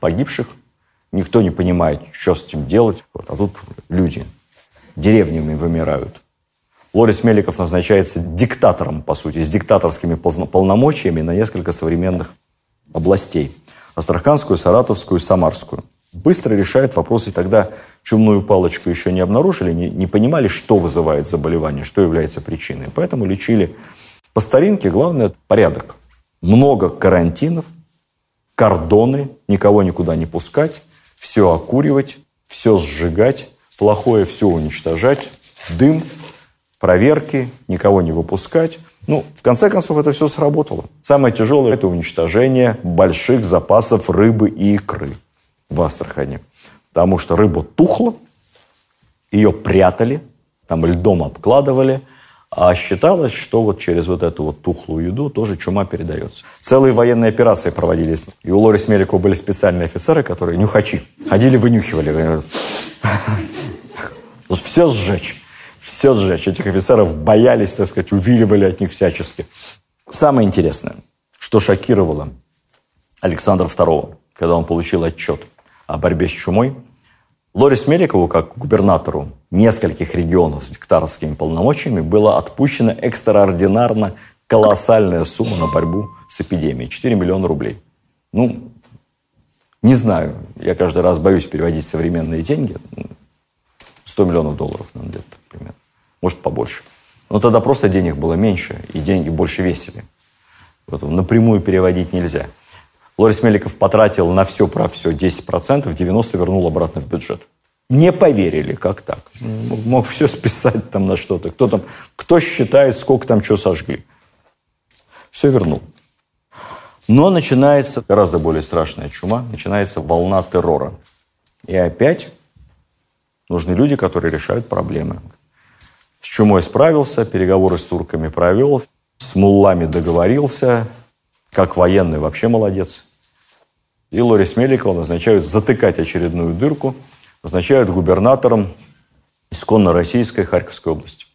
погибших. Никто не понимает, что с этим делать. Вот, а тут люди деревнями вымирают. Лорис Меликов назначается диктатором, по сути, с диктаторскими полномочиями на несколько современных областей. Астраханскую, Саратовскую, Самарскую. Быстро решает вопросы. Тогда чумную палочку еще не обнаружили, не, не понимали, что вызывает заболевание, что является причиной. Поэтому лечили по старинке. Главное – порядок. Много карантинов, кордоны, никого никуда не пускать, все окуривать, все сжигать, плохое все уничтожать, дым, проверки, никого не выпускать. Ну, в конце концов, это все сработало. Самое тяжелое – это уничтожение больших запасов рыбы и икры в Астрахани. Потому что рыба тухла, ее прятали, там льдом обкладывали, а считалось, что вот через вот эту вот тухлую еду тоже чума передается. Целые военные операции проводились. И у Лорис Меликова были специальные офицеры, которые нюхачи. Ходили, вынюхивали. Все сжечь все сжечь. Этих офицеров боялись, так сказать, увиливали от них всячески. Самое интересное, что шокировало Александра II, когда он получил отчет о борьбе с чумой, Лорис Меликову, как губернатору нескольких регионов с диктаторскими полномочиями, была отпущена экстраординарно колоссальная сумма на борьбу с эпидемией. 4 миллиона рублей. Ну, не знаю, я каждый раз боюсь переводить современные деньги. 100 миллионов долларов, наверное, где-то примерно может побольше. Но тогда просто денег было меньше, и деньги больше весили. Вот, напрямую переводить нельзя. Лорис Меликов потратил на все про все 10%, 90% вернул обратно в бюджет. Не поверили, как так. Мог все списать там на что-то. Кто там, кто считает, сколько там что сожгли. Все вернул. Но начинается гораздо более страшная чума, начинается волна террора. И опять нужны люди, которые решают проблемы. С чумой справился, переговоры с турками провел, с муллами договорился, как военный вообще молодец. И Лорис Меликова назначают затыкать очередную дырку – назначают губернатором исконно российской Харьковской области,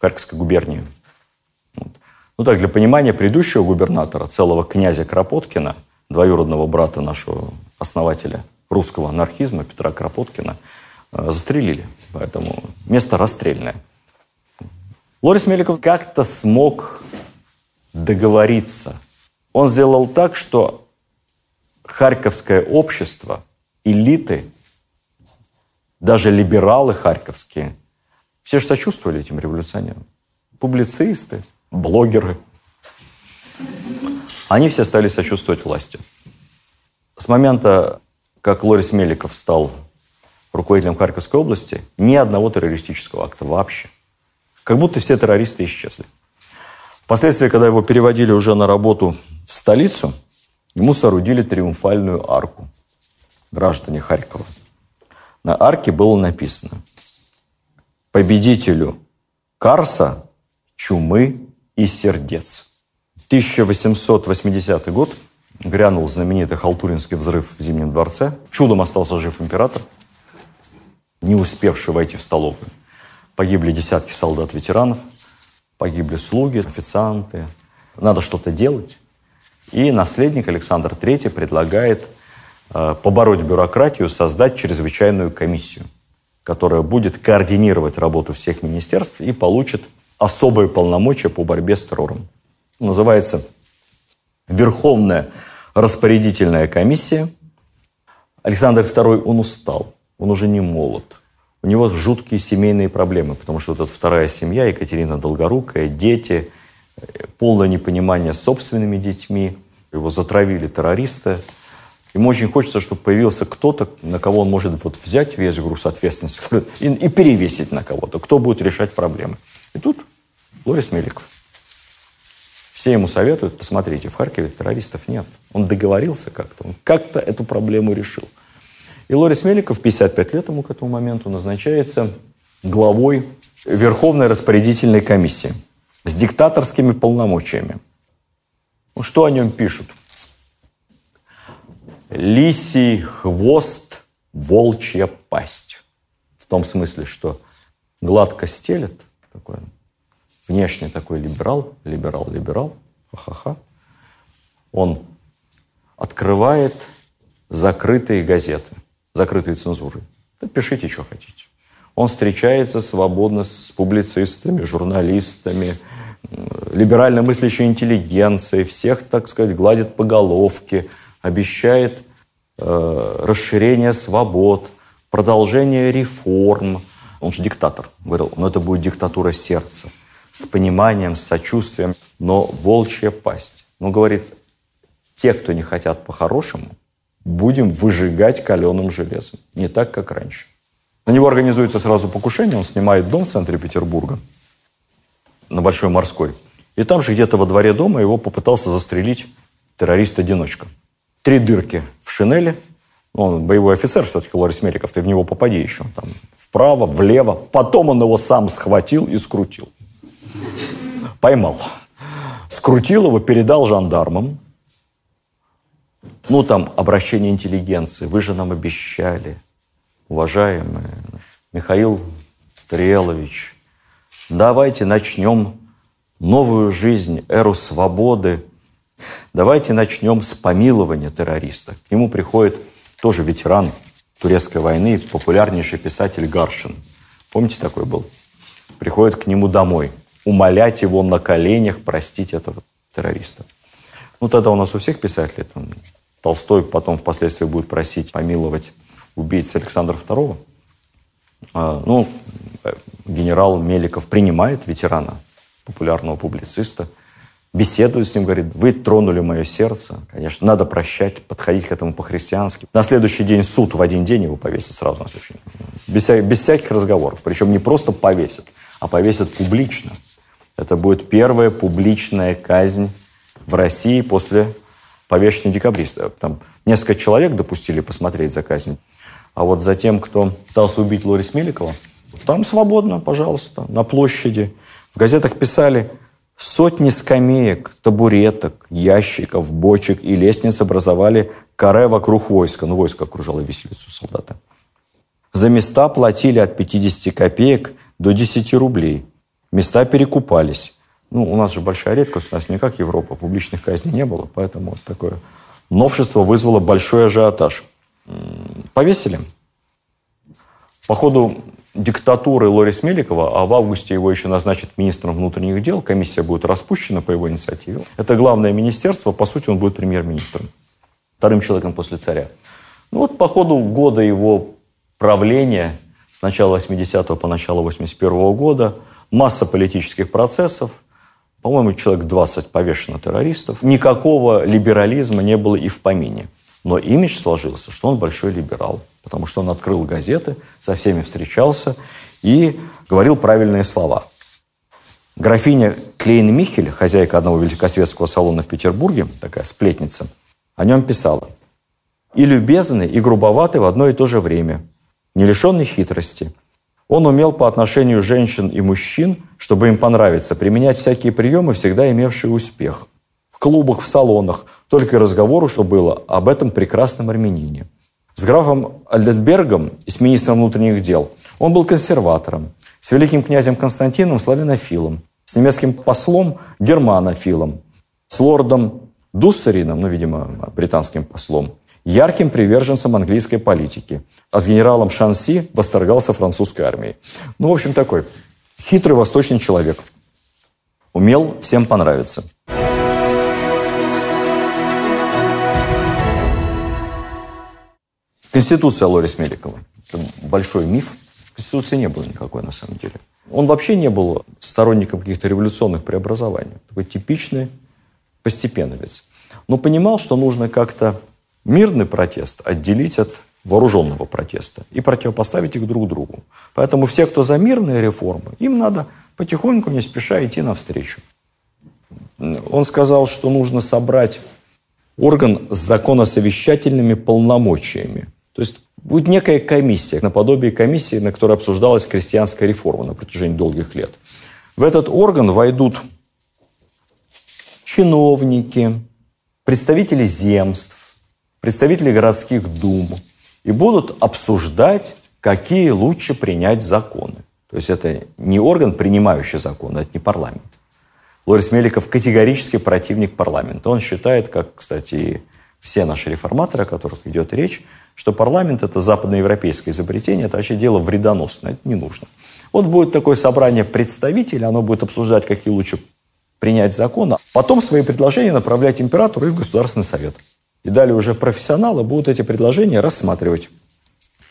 Харьковской губернии. Вот. Ну так, для понимания предыдущего губернатора, целого князя Кропоткина, двоюродного брата нашего основателя русского анархизма Петра Кропоткина, э, застрелили. Поэтому место расстрельное. Лорис Меликов как-то смог договориться. Он сделал так, что харьковское общество, элиты даже либералы харьковские, все же сочувствовали этим революционерам. Публицисты, блогеры. Они все стали сочувствовать власти. С момента, как Лорис Меликов стал руководителем Харьковской области, ни одного террористического акта вообще. Как будто все террористы исчезли. Впоследствии, когда его переводили уже на работу в столицу, ему соорудили триумфальную арку граждане Харькова на арке было написано «Победителю Карса, чумы и сердец». 1880 год грянул знаменитый Халтуринский взрыв в Зимнем дворце. Чудом остался жив император, не успевший войти в столовую. Погибли десятки солдат-ветеранов, погибли слуги, официанты. Надо что-то делать. И наследник Александр III предлагает побороть бюрократию, создать чрезвычайную комиссию, которая будет координировать работу всех министерств и получит особые полномочия по борьбе с террором. Называется Верховная распорядительная комиссия. Александр II, он устал, он уже не молод. У него жуткие семейные проблемы, потому что вот эта вторая семья, Екатерина Долгорукая, дети, э, полное непонимание с собственными детьми, его затравили террористы – Ему очень хочется, чтобы появился кто-то, на кого он может вот взять весь груз ответственности и, и перевесить на кого-то. Кто будет решать проблемы. И тут Лорис Меликов. Все ему советуют, посмотрите, в Харькове террористов нет. Он договорился как-то, он как-то эту проблему решил. И Лорис Меликов, 55 лет ему к этому моменту, назначается главой Верховной распорядительной комиссии с диктаторскими полномочиями. Ну, что о нем пишут? Лисий хвост, волчья пасть. В том смысле, что гладко стелет, такой, внешне такой либерал, либерал, либерал, ха-ха-ха. Он открывает закрытые газеты, закрытые цензуры. Да пишите, что хотите. Он встречается свободно с публицистами, журналистами, либерально мыслящей интеллигенцией, всех, так сказать, гладит по головке – обещает э, расширение свобод, продолжение реформ. Он же диктатор. Говорил, но это будет диктатура сердца. С пониманием, с сочувствием, но волчья пасть. Но говорит, те, кто не хотят по-хорошему, будем выжигать каленым железом. Не так, как раньше. На него организуется сразу покушение. Он снимает дом в центре Петербурга, на Большой Морской. И там же где-то во дворе дома его попытался застрелить террорист-одиночка три дырки в шинели. Он боевой офицер все-таки, Лорис Меликов, ты в него попади еще. Там, вправо, влево. Потом он его сам схватил и скрутил. Поймал. Скрутил его, передал жандармам. Ну, там, обращение интеллигенции. Вы же нам обещали, уважаемые Михаил Трелович, давайте начнем новую жизнь, эру свободы, Давайте начнем с помилования террориста. К нему приходит тоже ветеран турецкой войны, популярнейший писатель Гаршин. Помните, такой был? Приходит к нему домой, умолять его на коленях простить этого террориста. Ну, тогда у нас у всех писателей, там, Толстой потом впоследствии будет просить помиловать убийц Александра II. А, ну, генерал Меликов принимает ветерана, популярного публициста – беседует с ним, говорит, вы тронули мое сердце. Конечно, надо прощать, подходить к этому по-христиански. На следующий день суд в один день его повесит сразу на следующий день. Без, без всяких разговоров. Причем не просто повесят, а повесят публично. Это будет первая публичная казнь в России после повешения декабриста. Там несколько человек допустили посмотреть за казнью. А вот за тем, кто пытался убить Лорис Меликова, там свободно, пожалуйста, на площади. В газетах писали сотни скамеек, табуреток, ящиков, бочек и лестниц образовали каре вокруг войска. Ну, войско окружало виселицу солдата. За места платили от 50 копеек до 10 рублей. Места перекупались. Ну, у нас же большая редкость, у нас не как Европа, публичных казней не было, поэтому вот такое новшество вызвало большой ажиотаж. Повесили. По ходу диктатуры Лорис Меликова, а в августе его еще назначат министром внутренних дел, комиссия будет распущена по его инициативе. Это главное министерство, по сути, он будет премьер-министром, вторым человеком после царя. Ну вот по ходу года его правления, с начала 80-го по начало 81 -го года, масса политических процессов, по-моему, человек 20 повешено террористов. Никакого либерализма не было и в помине. Но имидж сложился, что он большой либерал, потому что он открыл газеты, со всеми встречался и говорил правильные слова. Графиня Клейн Михель, хозяйка одного великосветского салона в Петербурге, такая сплетница, о нем писала. «И любезный, и грубоватый в одно и то же время, не лишенный хитрости, он умел по отношению женщин и мужчин, чтобы им понравиться, применять всякие приемы, всегда имевшие успех. В клубах, в салонах, только разговору, что было об этом прекрасном армянине. С графом Альдетбергом и с министром внутренних дел он был консерватором, с великим князем Константином славянофилом, с немецким послом германофилом, с лордом Дуссарином, ну, видимо, британским послом, ярким приверженцем английской политики, а с генералом Шанси восторгался французской армией. Ну, в общем, такой хитрый восточный человек. Умел всем понравиться. Конституция Лорис Меликова. Это большой миф. Конституции не было никакой на самом деле. Он вообще не был сторонником каких-то революционных преобразований. Такой типичный постепенновец. Но понимал, что нужно как-то мирный протест отделить от вооруженного протеста и противопоставить их друг другу. Поэтому все, кто за мирные реформы, им надо потихоньку, не спеша идти навстречу. Он сказал, что нужно собрать орган с законосовещательными полномочиями. То есть будет некая комиссия, наподобие комиссии, на которой обсуждалась крестьянская реформа на протяжении долгих лет. В этот орган войдут чиновники, представители земств, представители городских дум и будут обсуждать, какие лучше принять законы. То есть это не орган, принимающий законы, это не парламент. Лорис Меликов категорически противник парламента. Он считает, как, кстати, все наши реформаторы, о которых идет речь, что парламент – это западноевропейское изобретение, это вообще дело вредоносное, это не нужно. Вот будет такое собрание представителей, оно будет обсуждать, какие лучше принять законы, потом свои предложения направлять императору и в Государственный совет. И далее уже профессионалы будут эти предложения рассматривать.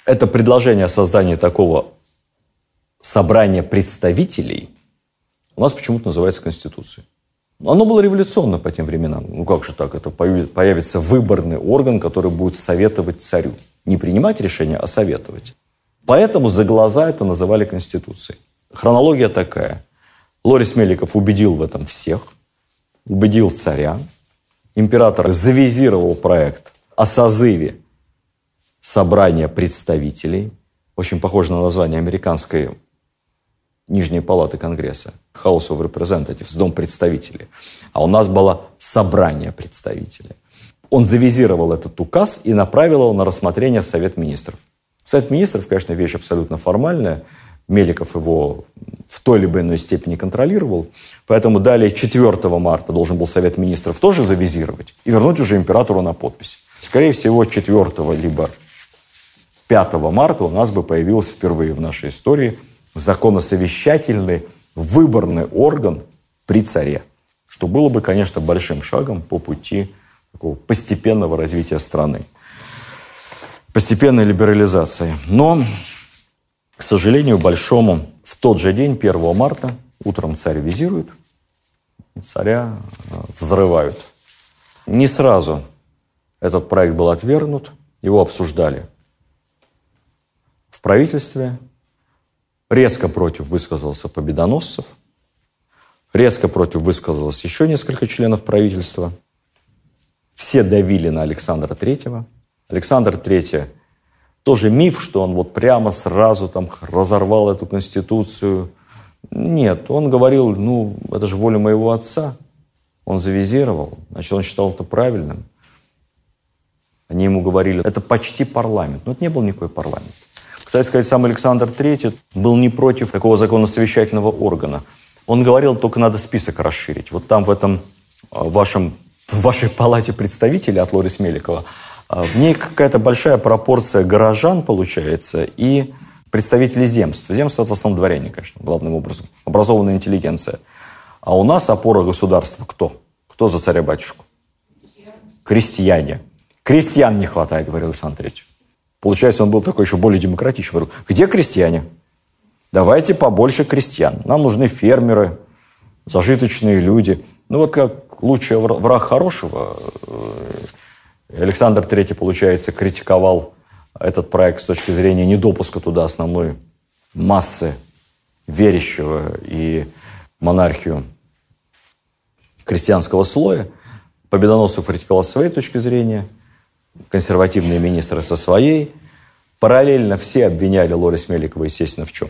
Это предложение о создании такого собрания представителей у нас почему-то называется Конституцией. Оно было революционно по тем временам. Ну как же так? Это появится выборный орган, который будет советовать царю. Не принимать решения, а советовать. Поэтому за глаза это называли Конституцией. Хронология такая. Лорис Меликов убедил в этом всех, убедил царя, император завизировал проект о созыве собрания представителей, очень похоже на название американской Нижней палаты Конгресса, House of Representatives, Дом представителей. А у нас было собрание представителей. Он завизировал этот указ и направил его на рассмотрение в Совет министров. Совет министров, конечно, вещь абсолютно формальная. Меликов его в той либо иной степени контролировал. Поэтому далее 4 марта должен был Совет Министров тоже завизировать и вернуть уже императору на подпись. Скорее всего, 4 либо 5 марта у нас бы появился впервые в нашей истории законосовещательный выборный орган при царе. Что было бы, конечно, большим шагом по пути такого постепенного развития страны. Постепенной либерализации. Но к сожалению большому, в тот же день, 1 марта, утром царь визирует, царя э, взрывают. Не сразу этот проект был отвергнут, его обсуждали в правительстве. Резко против высказался Победоносцев. Резко против высказалось еще несколько членов правительства. Все давили на Александра Третьего. Александр Третий тоже миф, что он вот прямо сразу там разорвал эту конституцию. Нет, он говорил, ну, это же воля моего отца. Он завизировал, значит, он считал это правильным. Они ему говорили, это почти парламент. Но это не был никакой парламент. Кстати сказать, сам Александр III был не против такого законосовещательного органа. Он говорил, только надо список расширить. Вот там в этом а, вашем, в вашей палате представителей от Лорис Меликова, а, в ней какая-то большая пропорция горожан получается и представителей земств. Земство – это в основном дворяне, конечно, главным образом. Образованная интеллигенция. А у нас опора государства кто? Кто за царя-батюшку? Крестьяне. Крестьян не хватает, говорил Александр Третий. Получается, он был такой еще более демократичный. Где крестьяне? Давайте побольше крестьян. Нам нужны фермеры, зажиточные люди. Ну вот как лучший враг хорошего, э, Александр III, получается, критиковал этот проект с точки зрения недопуска туда основной массы верящего и монархию крестьянского слоя. Победоносцев критиковал с своей точки зрения – консервативные министры со своей. Параллельно все обвиняли Лорис Меликова, естественно, в чем?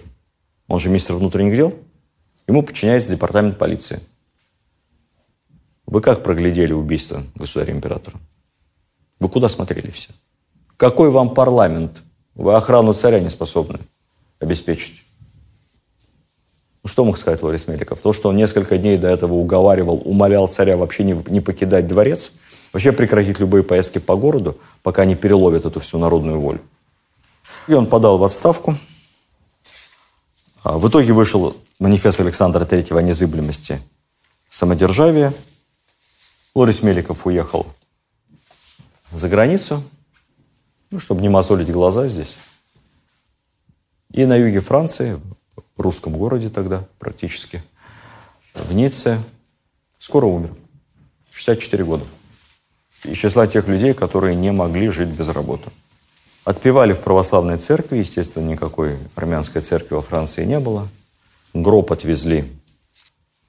Он же министр внутренних дел. Ему подчиняется департамент полиции. Вы как проглядели убийство государя-императора? Вы куда смотрели все? Какой вам парламент? Вы охрану царя не способны обеспечить. Ну, что мог сказать Лорис Меликов? То, что он несколько дней до этого уговаривал, умолял царя вообще не, не покидать дворец – Вообще прекратить любые поездки по городу, пока не переловят эту всю народную волю. И он подал в отставку. А, в итоге вышел манифест Александра III о незыблемости самодержавия. Лорис Меликов уехал за границу, ну, чтобы не мозолить глаза здесь. И на юге Франции, в русском городе тогда практически, в Ницце, скоро умер. 64 года из числа тех людей, которые не могли жить без работы. Отпевали в православной церкви, естественно, никакой армянской церкви во Франции не было. Гроб отвезли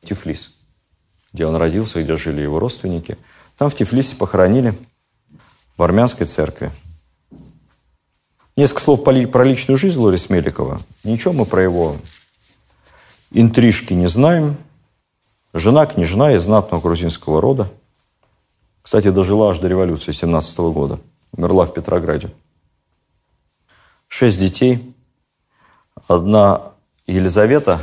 в Тифлис, где он родился, где жили его родственники. Там в Тифлисе похоронили в армянской церкви. Несколько слов про личную жизнь Лорис Меликова. Ничего мы про его интрижки не знаем. Жена княжна из знатного грузинского рода – кстати, дожила аж до революции 17 года. Умерла в Петрограде. Шесть детей. Одна Елизавета,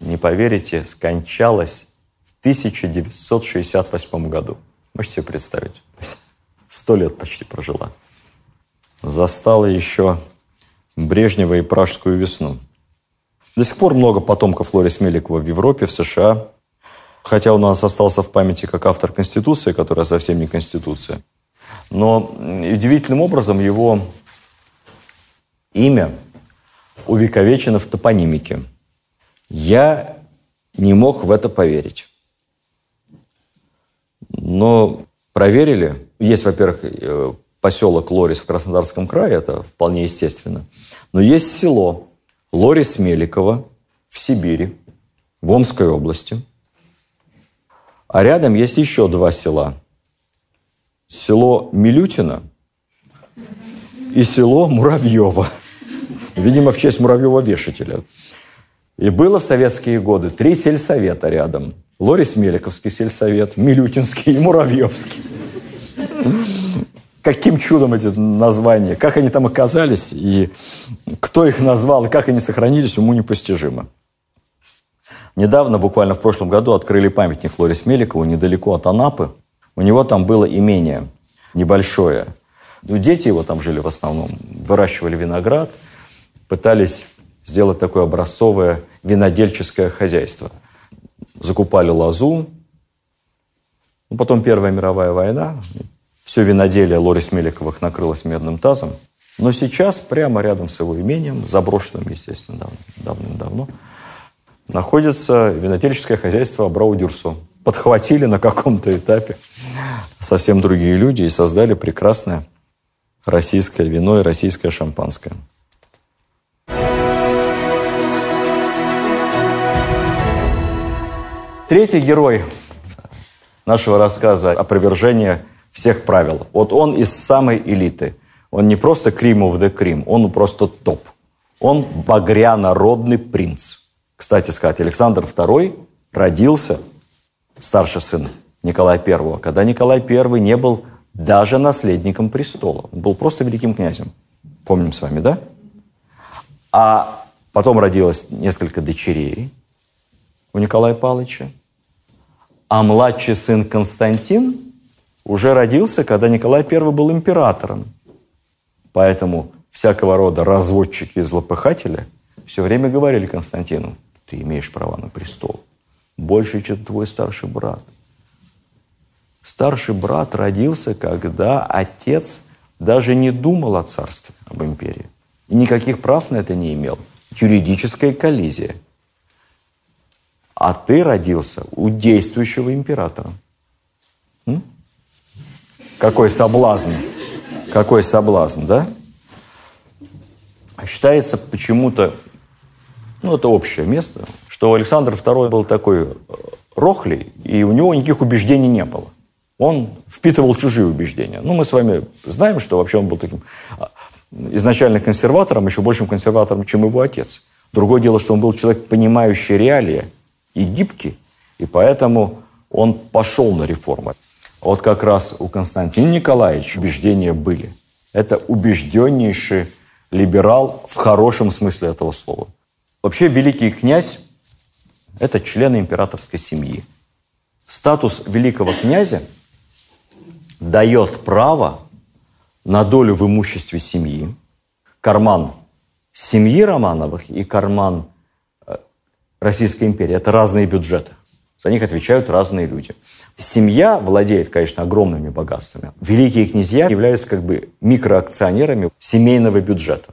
не поверите, скончалась в 1968 году. Можете себе представить? Сто лет почти прожила. Застала еще Брежнева и Пражскую весну. До сих пор много потомков Лорис Меликова в Европе, в США, Хотя он у нас остался в памяти как автор Конституции, которая совсем не Конституция. Но удивительным образом его имя увековечено в топонимике. Я не мог в это поверить. Но проверили. Есть, во-первых, э, поселок Лорис в Краснодарском крае, это вполне естественно. Но есть село Лорис Меликова в Сибири, в Омской области – а рядом есть еще два села. Село Милютино и село Муравьево. Видимо, в честь Муравьева-вешателя. И было в советские годы три сельсовета рядом. Лорис Меликовский сельсовет, Милютинский и Муравьевский. Каким чудом эти названия, как они там оказались, и кто их назвал, и как они сохранились, уму непостижимо. Недавно, буквально в прошлом году, открыли памятник Флорис Меликову недалеко от Анапы. У него там было имение небольшое. Ну, дети его там жили в основном, выращивали виноград, пытались сделать такое образцовое винодельческое хозяйство. Закупали лозу. Ну, потом Первая мировая война. Все виноделие Лорис Меликовых накрылось медным тазом. Но сейчас, прямо рядом с его имением, заброшенным, естественно, давным-давно, находится винотельческое хозяйство Абрау-Дюрсо. Подхватили на каком-то этапе совсем другие люди и создали прекрасное российское вино и российское шампанское. Третий герой нашего рассказа – опровержение всех правил. Вот он из самой элиты. Он не просто Кримов де Крим, он просто топ. Он багрянародный принц. Кстати сказать, Александр II родился, старший сын Николая I, когда Николай I не был даже наследником престола. Он был просто великим князем. Помним с вами, да? А потом родилось несколько дочерей у Николая Павловича. А младший сын Константин уже родился, когда Николай I был императором. Поэтому всякого рода разводчики и злопыхатели все время говорили Константину, ты имеешь право на престол больше, чем твой старший брат. Старший брат родился, когда отец даже не думал о царстве, об империи. И никаких прав на это не имел. Юридическая коллизия. А ты родился у действующего императора. М? Какой соблазн. Какой соблазн, да? Считается почему-то, ну, это общее место, что Александр II был такой э, рохлей, и у него никаких убеждений не было. Он впитывал чужие убеждения. Ну, мы с вами знаем, что вообще он был таким а, изначально консерватором, еще большим консерватором, чем его отец. Другое дело, что он был человек, понимающий реалии и гибкий, и поэтому он пошел на реформы. Вот как раз у Константина Николаевича убеждения были. Это убежденнейший либерал в хорошем смысле этого слова. Вообще великий князь – это член императорской семьи. Статус великого князя дает право на долю в имуществе семьи, карман семьи Романовых и карман э, Российской империи – это разные бюджеты. За них отвечают разные люди. Семья владеет, конечно, огромными богатствами. Великие князья являются как бы микроакционерами семейного бюджета.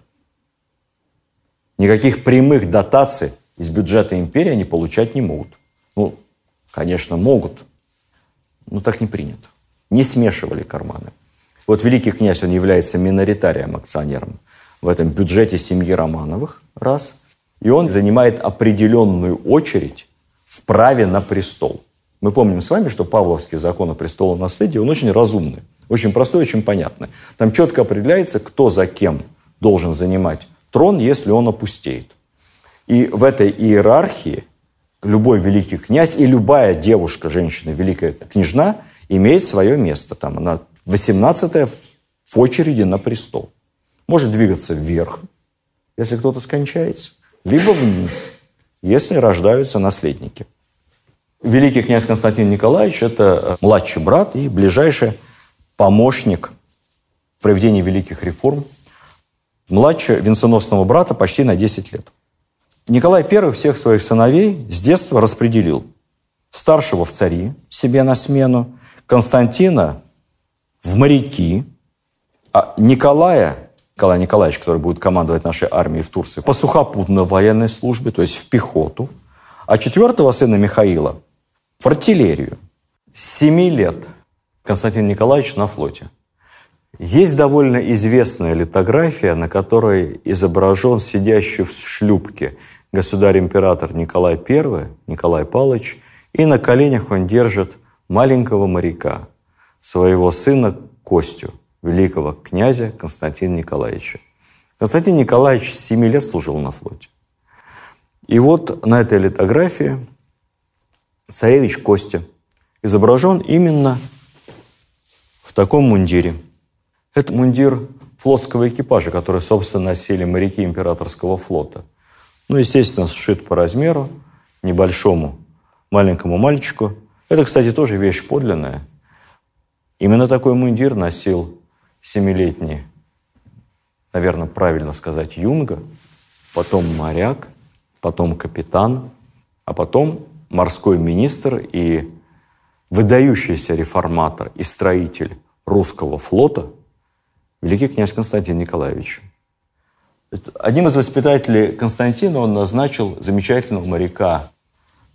Никаких прямых дотаций из бюджета империи они получать не могут. Ну, конечно, могут, но так не принято. Не смешивали карманы. Вот великий князь, он является миноритарием, акционером в этом бюджете семьи Романовых, раз. И он занимает определенную очередь в праве на престол. Мы помним с вами, что Павловский закон о престолонаследии, он очень разумный, очень простой, очень понятный. Там четко определяется, кто за кем должен занимать трон, если он опустеет. И в этой иерархии любой великий князь и любая девушка, женщина, великая княжна имеет свое место. Там она 18 в очереди на престол. Может двигаться вверх, если кто-то скончается, либо вниз, если рождаются наследники – Великий князь Константин Николаевич – это э, младший брат и ближайший помощник в проведении великих реформ. Младше венценосного брата почти на 10 лет. Николай I всех своих сыновей с детства распределил. Старшего в цари себе на смену, Константина в моряки, а Николая, Николай Николаевич, который будет командовать нашей армией в Турции, по сухопутной военной службе, то есть в пехоту, а четвертого сына Михаила в артиллерию. С 7 лет Константин Николаевич на флоте. Есть довольно известная литография, на которой изображен сидящий в шлюпке государь-император Николай I, Николай Павлович, и на коленях он держит маленького моряка, своего сына Костю, великого князя Константина Николаевича. Константин Николаевич с 7 лет служил на флоте. И вот на этой литографии царевич Костя изображен именно в таком мундире. Это мундир флотского экипажа, который, собственно, носили моряки императорского флота. Ну, естественно, сшит по размеру, небольшому маленькому мальчику. Это, кстати, тоже вещь подлинная. Именно такой мундир носил семилетний, наверное, правильно сказать, юнга, потом моряк, потом капитан, а потом морской министр и выдающийся реформатор и строитель русского флота, великий князь Константин Николаевич. Одним из воспитателей Константина он назначил замечательного моряка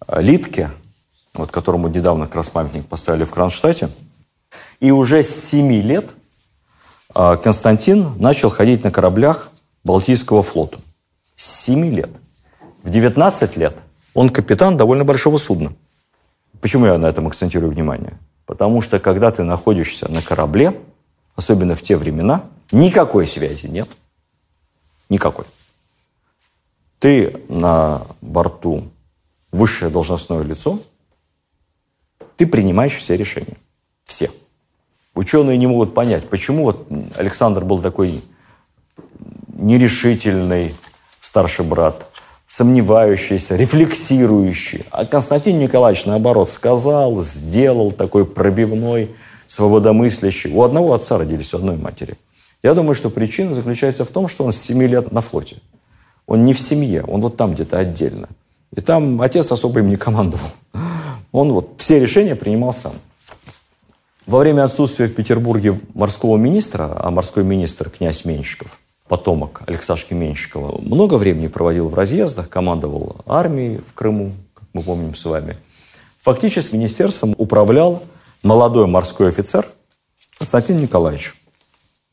э, Литке, вот которому недавно как раз памятник поставили в Кронштадте. И уже с 7 лет э, Константин начал ходить на кораблях Балтийского флота. С 7 лет. В 19 лет он капитан довольно большого судна. Почему я на этом акцентирую внимание? Потому что когда ты находишься на корабле, особенно в те времена, никакой связи нет – Никакой. Ты на борту высшее должностное лицо, ты принимаешь все решения. Все. Ученые не могут понять, почему вот Александр был такой нерешительный старший брат, сомневающийся, рефлексирующий. А Константин Николаевич, наоборот, сказал, сделал такой пробивной, свободомыслящий. У одного отца родились, у одной матери – я думаю, что причина заключается в том, что он с 7 лет на флоте. Он не в семье, он вот там где-то отдельно. И там отец особо им не командовал. Он вот все решения принимал сам. Во время отсутствия в Петербурге морского министра, а морской министр князь Менщиков, потомок Алексашки Менщикова, много времени проводил в разъездах, командовал армией в Крыму, как мы помним с вами. Фактически министерством управлял молодой морской офицер Константин Николаевич.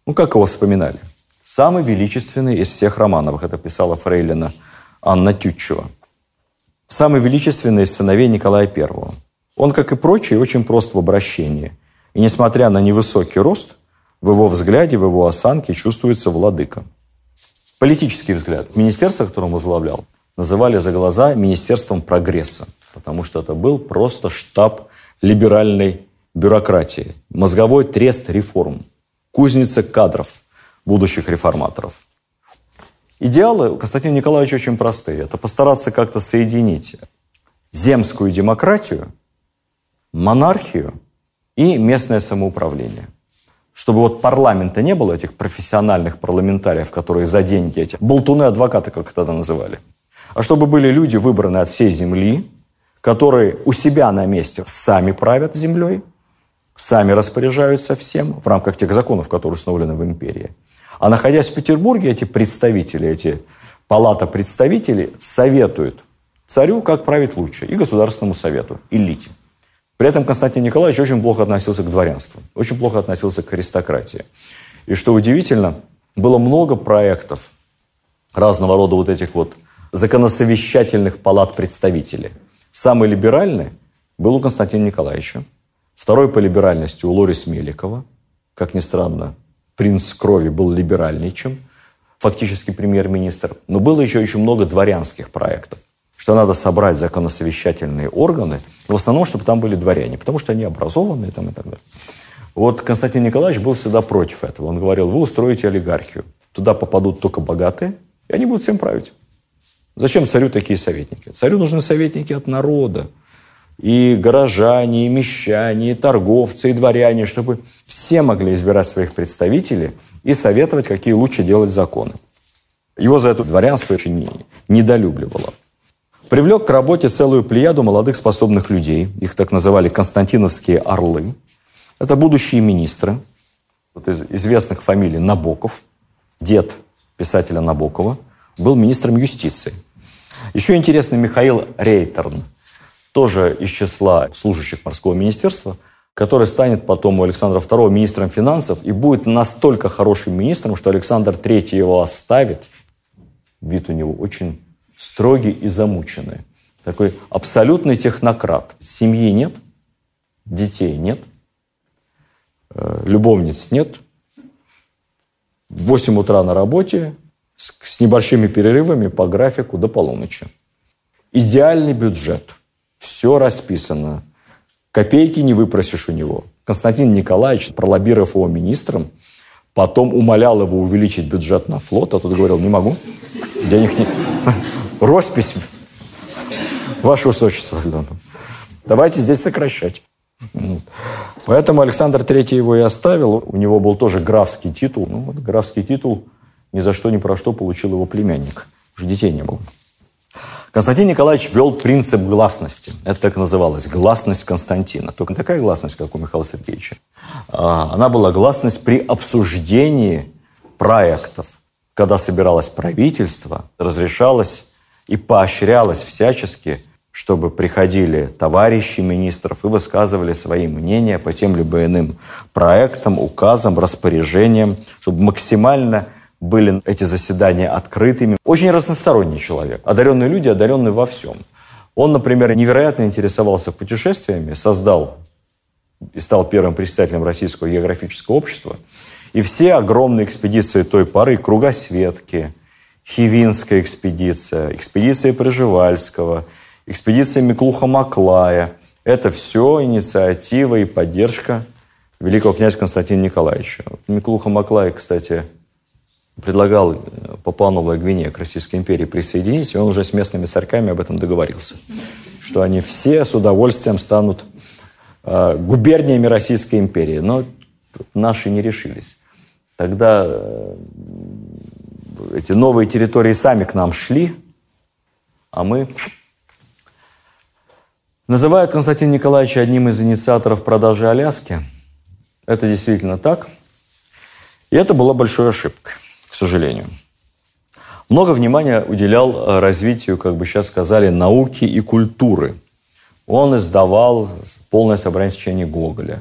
Ну, как его вспоминали? Самый величественный из всех Романовых, это писала Фрейлина Анна Тютчева. Самый величественный из сыновей Николая I. Он, как и прочие, очень прост в обращении. И несмотря на невысокий рост, в его взгляде, в его осанке чувствуется владыка. Политический взгляд. Министерство, которое он возглавлял, называли за глаза Министерством прогресса, потому что это был просто штаб либеральной бюрократии, мозговой трест реформ – кузница кадров будущих реформаторов. Идеалы у Константина Николаевича очень простые. Это постараться как-то соединить земскую демократию, монархию и местное самоуправление. Чтобы вот парламента не было, этих профессиональных парламентариев, которые за деньги, эти болтуны-адвокаты, как тогда называли. А чтобы были люди, выбранные от всей земли, которые у себя на месте сами правят землей, сами распоряжаются всем в рамках тех законов, которые установлены в империи. А находясь в Петербурге, эти представители, эти палата представителей советуют царю, как править лучше, и Государственному совету, элите. При этом Константин Николаевич очень плохо относился к дворянству, очень плохо относился к аристократии. И что удивительно, было много проектов разного рода вот этих вот законосовещательных палат представителей. Самый либеральный был у Константина Николаевича. Второй по либеральности у Лорис Меликова. Как ни странно, принц крови был либеральнее, чем фактически премьер-министр. Но было еще очень много дворянских проектов, что надо собрать законосовещательные органы, в основном, чтобы там были дворяне, потому что они образованные там, и так далее. Вот Константин Николаевич был всегда против этого. Он говорил, вы устроите олигархию. Туда попадут только богатые, и они будут всем править. Зачем царю такие советники? Царю нужны советники от народа и горожане, и мещане, и торговцы, и дворяне, чтобы все могли избирать своих представителей и советовать, какие лучше делать законы. Его за это дворянство очень недолюбливало. Привлек к работе целую плеяду молодых способных людей. Их так называли константиновские орлы. Это будущие министры. Вот из известных фамилий Набоков, дед писателя Набокова, был министром юстиции. Еще интересный Михаил Рейтерн – тоже из числа служащих морского министерства, который станет потом у Александра II министром финансов и будет настолько хорошим министром, что Александр III его оставит. Вид у него очень строгий и замученный. Такой абсолютный технократ. Семьи нет, детей нет, э, любовниц нет. В 8 утра на работе, с небольшими перерывами по графику до полуночи. Идеальный бюджет – все расписано. Копейки не выпросишь у него. Константин Николаевич, пролоббировав его министром, потом умолял его увеличить бюджет на флот, а тот говорил, не могу, денег нет. Роспись, ваше высочество. Давайте здесь сокращать. Поэтому Александр III его и оставил. У него был тоже графский титул. Ну, вот графский титул ни за что, ни про что получил его племянник. Уже детей не было. Константин Николаевич ввел принцип гласности. Это так называлось, гласность Константина. Только не такая гласность, как у Михаила Сергеевича. А, она была гласность при обсуждении проектов, когда собиралось правительство, разрешалось и поощрялось всячески, чтобы приходили товарищи министров и высказывали свои мнения по тем либо иным проектам, указам, распоряжениям, чтобы максимально были эти заседания открытыми. Очень разносторонний человек. Одаренные люди, одаренные во всем. Он, например, невероятно интересовался путешествиями, создал и стал первым председателем Российского географического общества. И все огромные экспедиции той поры, Кругосветки, Хивинская экспедиция, экспедиция Пржевальского, экспедиция Миклуха-Маклая, это все инициатива и поддержка великого князя Константина Николаевича. Миклуха-Маклай, кстати, предлагал э, Папуа-Новая Гвинея к Российской империи присоединиться, и он уже с местными царьками об этом договорился, что они все с удовольствием станут э, губерниями Российской империи. Но наши не решились. Тогда э, эти новые территории сами к нам шли, а мы... Называют Константина Николаевича одним из инициаторов продажи Аляски. Это действительно так. И это была большой ошибкой сожалению. Много внимания уделял э, развитию, как бы сейчас сказали, науки и культуры. Он издавал полное собрание сочинений Гоголя.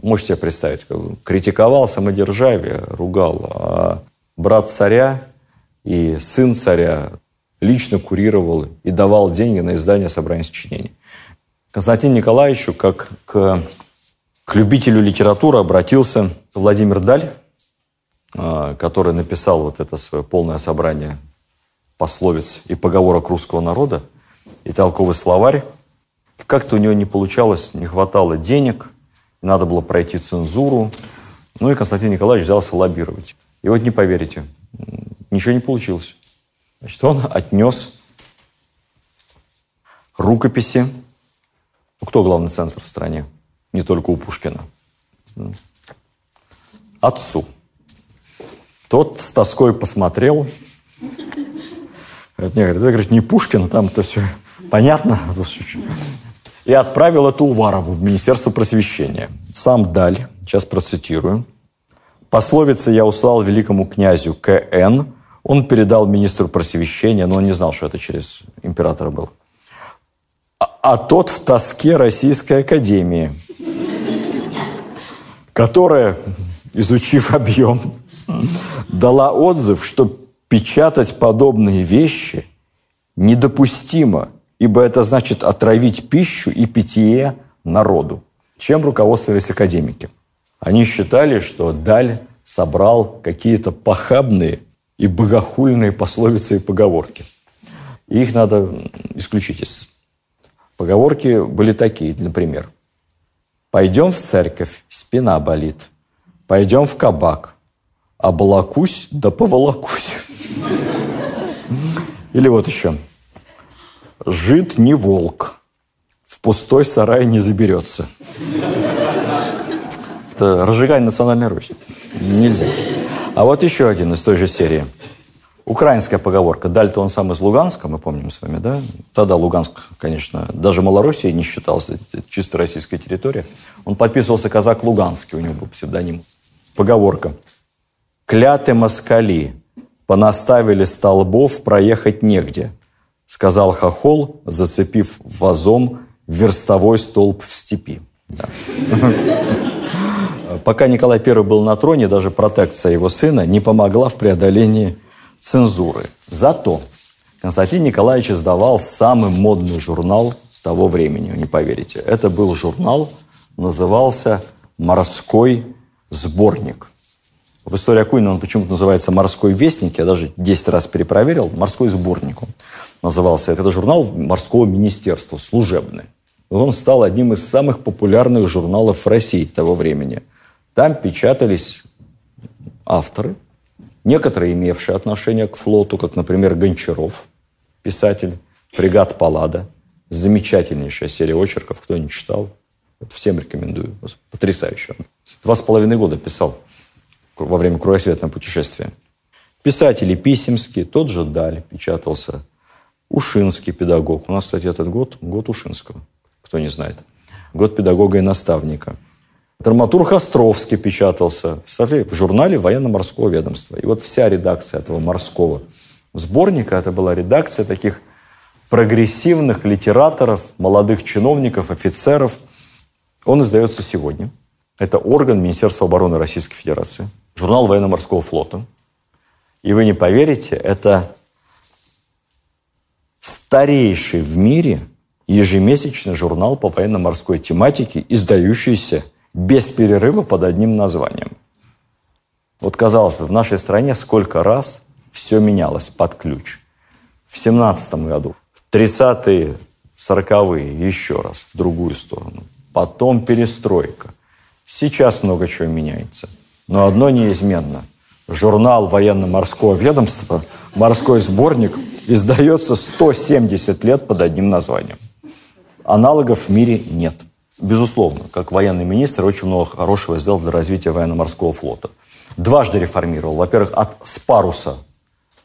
Можете себе представить, как критиковал самодержавие, ругал. А брат царя и сын царя лично курировал и давал деньги на издание собрания сочинений. Константин Николаевичу, как к, к любителю литературы, обратился Владимир Даль, который написал вот это свое полное собрание пословиц и поговорок русского народа, и толковый словарь. Как-то у него не получалось, не хватало денег, надо было пройти цензуру. Ну и Константин Николаевич взялся лоббировать. И вот не поверите, ничего не получилось. Значит, он отнес рукописи. Ну, кто главный цензор в стране? Не только у Пушкина. Отцу. Тот с тоской посмотрел. Говорит, это, говорит, не Пушкин, там это все понятно. И отправил это Уварову в Министерство просвещения. Сам Даль, сейчас процитирую. Пословица я услал великому князю К.Н. Он передал министру просвещения, но он не знал, что это через императора был. А, а тот в тоске Российской Академии, которая, изучив объем дала отзыв, что печатать подобные вещи недопустимо, ибо это значит отравить пищу и питье народу. Чем руководствовались академики? Они считали, что Даль собрал какие-то похабные и богохульные пословицы и поговорки. И их надо исключить из Поговорки были такие, например. «Пойдем в церковь, спина болит. Пойдем в кабак, Облакусь, да поволокусь. Или вот еще. Жид не волк, в пустой сарай не заберется. Это разжигание национальной рознь. Нельзя. А вот еще один из той же серии. Украинская поговорка. Даль-то он сам из Луганска, мы помним с вами, да? Тогда Луганск, конечно, даже Малороссией не считался, чисто российская территория. Он подписывался казак Луганский, у него был псевдоним. Поговорка. Кляты москали, понаставили столбов, проехать негде, сказал хохол, зацепив вазом верстовой столб в степи. Пока Николай I был на троне, даже протекция его сына не помогла в преодолении цензуры. Зато Константин Николаевич издавал самый модный журнал того времени, не поверите. Это был журнал, назывался «Морской сборник». В истории Акунина он почему-то называется «Морской вестник». Я даже 10 раз перепроверил. «Морской сборник» он назывался. Это журнал морского министерства, служебный. Он стал одним из самых популярных журналов в России того времени. Там печатались авторы, некоторые имевшие отношение к флоту, как, например, Гончаров, писатель, фрегат Паллада. Замечательнейшая серия очерков, кто не читал. Всем рекомендую. Потрясающе. Два с половиной года писал во время кругосветного путешествия. Писатели Писемский, тот же Даль печатался. Ушинский педагог. У нас, кстати, этот год – год Ушинского, кто не знает. Год педагога и наставника. Драматург Островский печатался в журнале военно-морского ведомства. И вот вся редакция этого морского сборника, это была редакция таких прогрессивных литераторов, молодых чиновников, офицеров. Он издается сегодня. Это орган Министерства обороны Российской Федерации. Журнал военно-морского флота. И вы не поверите, это старейший в мире ежемесячный журнал по военно-морской тематике, издающийся без перерыва под одним названием. Вот, казалось бы, в нашей стране сколько раз все менялось под ключ. В 17 году, в 30-е, 40-е еще раз в другую сторону. Потом перестройка. Сейчас много чего меняется. Но одно неизменно. Журнал военно-морского ведомства, морской сборник, издается 170 лет под одним названием. Аналогов в мире нет. Безусловно, как военный министр очень много хорошего сделал для развития военно-морского флота. Дважды реформировал. Во-первых, от с паруса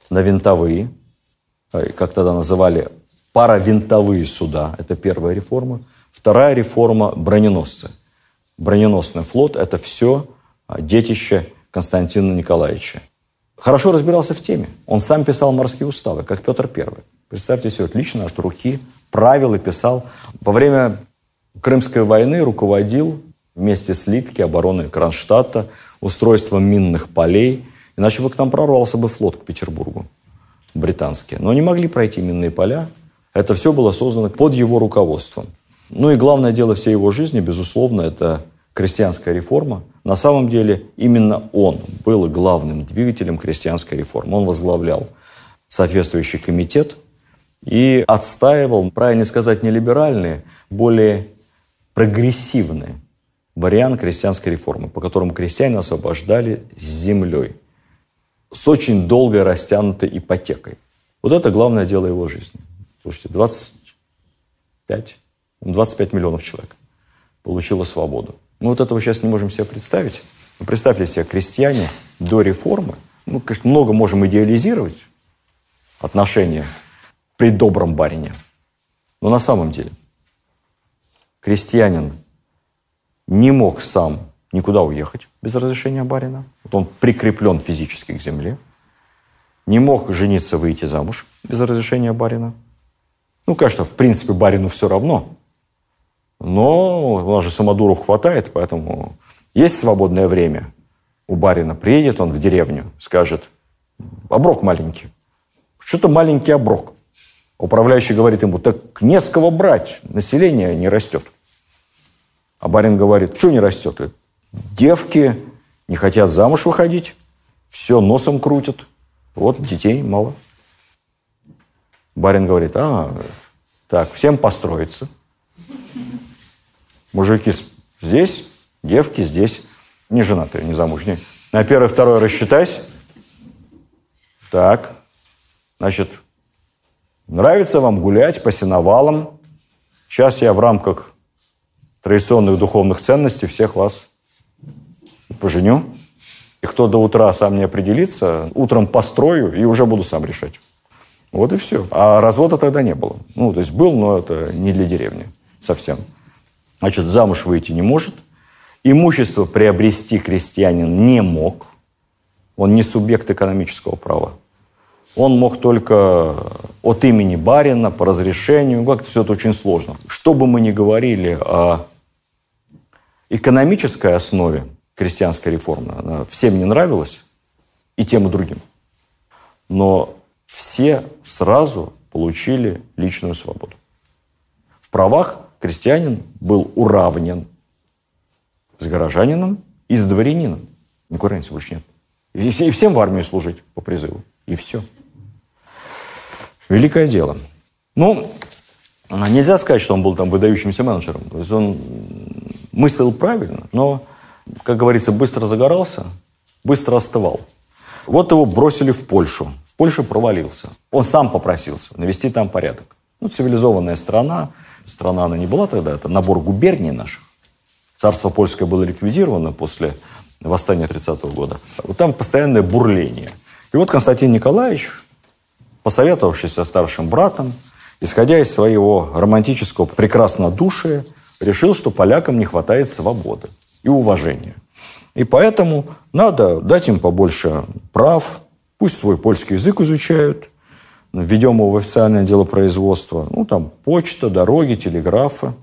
на винтовые, э, как тогда называли, паравинтовые суда. Это первая реформа. Вторая реформа – броненосцы. Броненосный флот – это все детище Константина Николаевича. Хорошо разбирался в теме. Он сам писал морские уставы, как Петр I. Представьте себе, отлично от руки правила писал. Во время Крымской войны руководил вместе с Литки обороной Кронштадта, устройством минных полей. Иначе бы к нам прорвался бы флот к Петербургу, британский. Но не могли пройти минные поля. Это все было создано под его руководством. Ну и главное дело всей его жизни, безусловно, это крестьянская реформа. На самом деле именно он был главным двигателем крестьянской реформы. Он возглавлял соответствующий комитет и отстаивал, правильно сказать, не либеральные, более прогрессивный вариант крестьянской реформы, по которому крестьяне освобождали с землей, с очень долгой растянутой ипотекой. Вот это главное дело его жизни. Слушайте, 25, 25 миллионов человек получило свободу. Мы вот этого сейчас не можем себе представить. Но представьте себе, крестьяне до реформы, мы, конечно, много можем идеализировать отношения при добром барине. Но на самом деле – крестьянин не мог сам никуда уехать без разрешения барина. Вот он прикреплен физически к земле. Не мог жениться, выйти замуж без разрешения барина. Ну, конечно, в принципе, барину все равно. Но у нас же самодуру хватает, поэтому есть свободное время у барина. Приедет он в деревню, скажет, оброк маленький. Что-то маленький оброк. Управляющий говорит ему, так не с кого брать, население не растет. А барин говорит, что не растет? Девки не хотят замуж выходить, все носом крутят. Вот детей мало. Барин говорит, а, так, всем построиться. Мужики здесь, девки здесь. Не женатые, не замужние. На первое, второе рассчитайся. Так, значит, нравится вам гулять по сеновалам. Сейчас я в рамках традиционных духовных ценностей всех вас поженю. И кто до утра сам не определится, утром построю и уже буду сам решать. Вот и все. А развода тогда не было. Ну, то есть был, но это не для деревни совсем. Значит, замуж выйти не может. Имущество приобрести крестьянин не мог. Он не субъект экономического права. Он мог только от имени барина, по разрешению. Как-то все это очень сложно. Что бы мы ни говорили о экономической основе крестьянской реформы. Она всем не нравилась, и тем, и другим. Но все сразу получили личную свободу. В правах крестьянин был уравнен с горожанином и с дворянином. Разницы больше нет. И всем в армию служить по призыву. И все. Великое дело. Ну, нельзя сказать, что он был там выдающимся менеджером. То есть он мыслил правильно, но, как говорится, быстро загорался, быстро остывал. Вот его бросили в Польшу. В Польше провалился. Он сам попросился навести там порядок. Ну, цивилизованная страна. Страна она не была тогда, это набор губерний наших. Царство польское было ликвидировано после восстания 30-го года. Вот там постоянное бурление. И вот Константин Николаевич, посоветовавшись со старшим братом, исходя из своего романтического прекраснодушия, решил, что полякам не хватает свободы. и уважения. И поэтому надо дать им побольше прав, пусть свой польский язык изучают, введем его в официальное дело производства, ну, там, почта, дороги, телеграфы,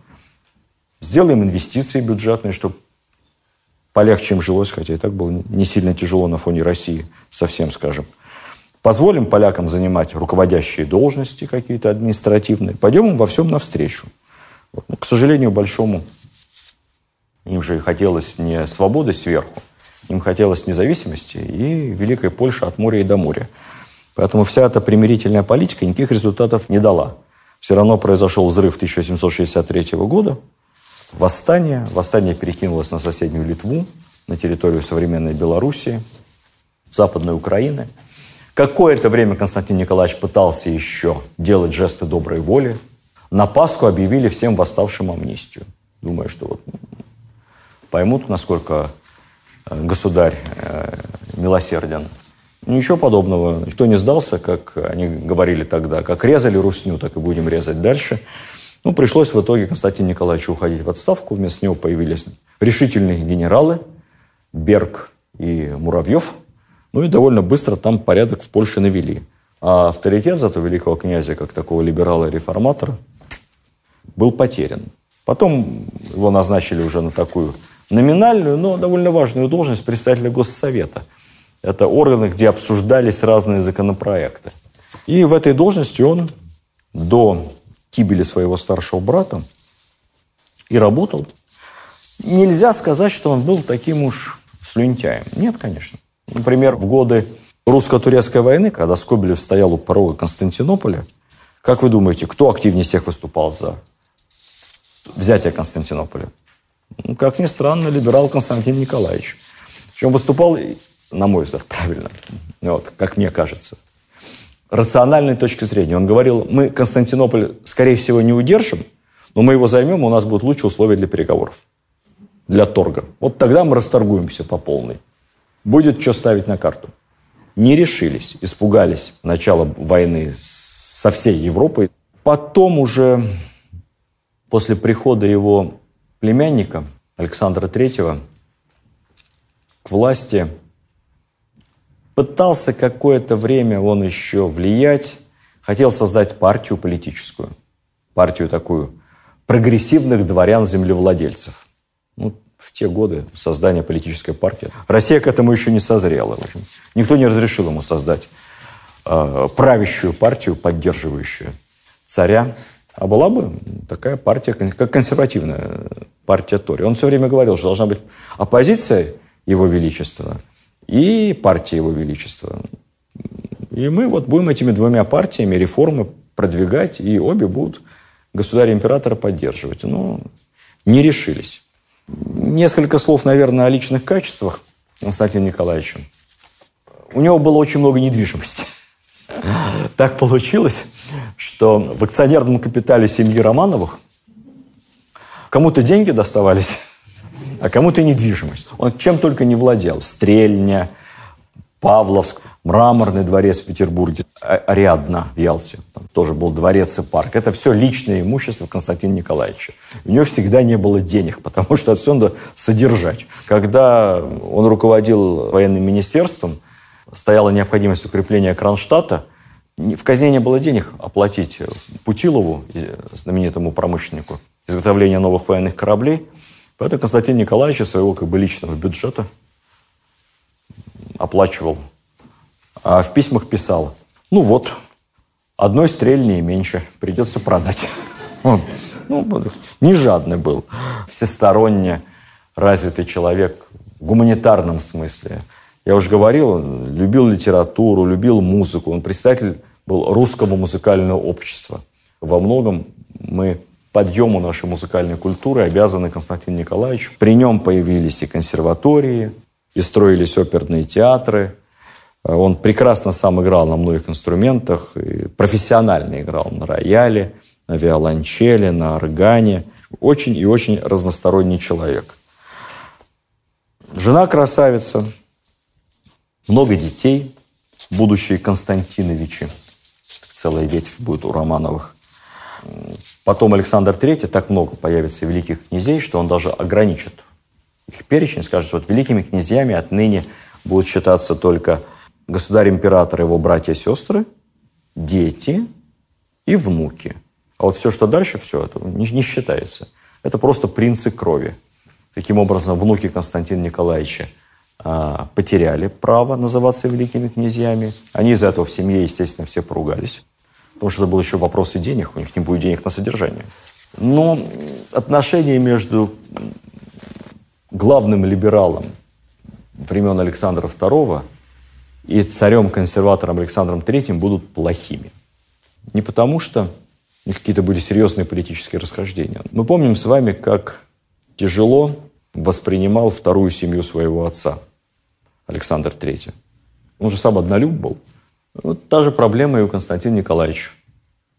сделаем инвестиции бюджетные, чтобы полегче им жилось, хотя и так было не сильно тяжело на фоне России, совсем скажем. Позволим полякам занимать руководящие должности какие-то административные, пойдем им во всем навстречу. Вот. Но, к сожалению, большому им же хотелось не свободы сверху, им хотелось независимости и Великой Польши от моря и до моря. Поэтому вся эта примирительная политика никаких результатов не дала. Все равно произошел взрыв 1763 года, восстание. Восстание перекинулось на соседнюю Литву, на территорию современной Белоруссии, Западной Украины. Какое-то время Константин Николаевич пытался еще делать жесты доброй воли. На Пасху объявили всем восставшим амнистию. Думаю, что вот поймут, насколько э, государь э, милосерден. Ничего подобного. Никто не сдался, как они говорили тогда. Как резали русню, так и будем резать дальше. Ну, пришлось в итоге Константину Николаевичу уходить в отставку. Вместо него появились решительные генералы Берг и Муравьев. Ну и довольно быстро там порядок в Польше навели. А авторитет зато великого князя, как такого либерала-реформатора, был потерян. Потом его назначили уже на такую номинальную, но довольно важную должность председателя Госсовета – это органы, где обсуждались разные законопроекты. И в этой должности он до гибели своего старшего брата и работал. Нельзя сказать, что он был таким уж слюнтяем. Нет, конечно. Например, в годы русско-турецкой войны, когда Скобелев стоял у порога Константинополя, как вы думаете, кто активнее всех выступал за взятие Константинополя? Ну, как ни странно, либерал Константин Николаевич. Причем выступал на мой взгляд, правильно, вот, как мне кажется. Рациональной точки зрения. Он говорил, мы Константинополь, скорее всего, не удержим, но мы его займем, у нас будут лучшие условия для переговоров, для торга. Вот тогда мы расторгуемся по полной. Будет что ставить на карту. Не решились, испугались начала войны со всей Европой. Потом уже, после прихода его племянника Александра Третьего к власти, Пытался какое-то время он еще влиять, хотел создать партию политическую, партию такую прогрессивных дворян-землевладельцев. Ну, в те годы создания политической партии. Россия к этому еще не созрела. В общем. Никто не разрешил ему создать э, правящую партию, поддерживающую царя. А была бы такая партия, как консервативная партия Тори. Он все время говорил, что должна быть оппозиция Его Величества – и партия Его Величества. И мы вот будем этими двумя партиями реформы продвигать, и обе будут государя-императора поддерживать. Но не решились. Несколько слов, наверное, о личных качествах Константина Николаевича. У него было очень много недвижимости. Так получилось, что в акционерном капитале семьи Романовых кому-то деньги доставались а кому-то недвижимость. Он чем только не владел. Стрельня, Павловск, Мраморный дворец в Петербурге, а, Ариадна в Ялте. Там тоже был дворец и парк. Это все личное имущество Константина Николаевича. У него всегда не было денег, потому что все надо содержать. Когда он руководил военным министерством, стояла необходимость укрепления Кронштадта, в казне не было денег оплатить Путилову, знаменитому промышленнику, изготовление новых военных кораблей – Поэтому Константин Николаевич из своего как бы личного бюджета оплачивал. А в письмах писал, ну вот, одной стрельни меньше, придется продать. Ну, не жадный был, всесторонне развитый человек в гуманитарном смысле. Я уже говорил, он любил литературу, любил музыку. Он представитель был русского музыкального общества. Во многом мы подъему нашей музыкальной культуры обязаны Константину Николаевичу. При нем появились и консерватории, и строились оперные театры. Он прекрасно сам играл на многих инструментах, профессионально играл на рояле, на виолончели, на органе. Очень и очень разносторонний человек. Жена красавица, много детей, будущие Константиновичи. Целая ветвь будет у Романовых. Потом Александр III, так много появится великих князей, что он даже ограничит их перечень, скажет, вот великими князьями отныне будут считаться только государь-император, его братья и сестры, дети и внуки. А вот все, что дальше, все это не, не считается. Это просто принцы крови. Таким образом, внуки Константина Николаевича а, потеряли право называться великими князьями. Они из-за этого в семье, естественно, все поругались. Потому что это был еще вопрос и денег, у них не будет денег на содержание. Но отношения между главным либералом времен Александра II и царем-консерватором Александром III будут плохими. Не потому, что у них какие-то были серьезные политические расхождения. Мы помним с вами, как тяжело воспринимал вторую семью своего отца, Александр III. Он же сам однолюб был. Вот та же проблема и у Константина Николаевича.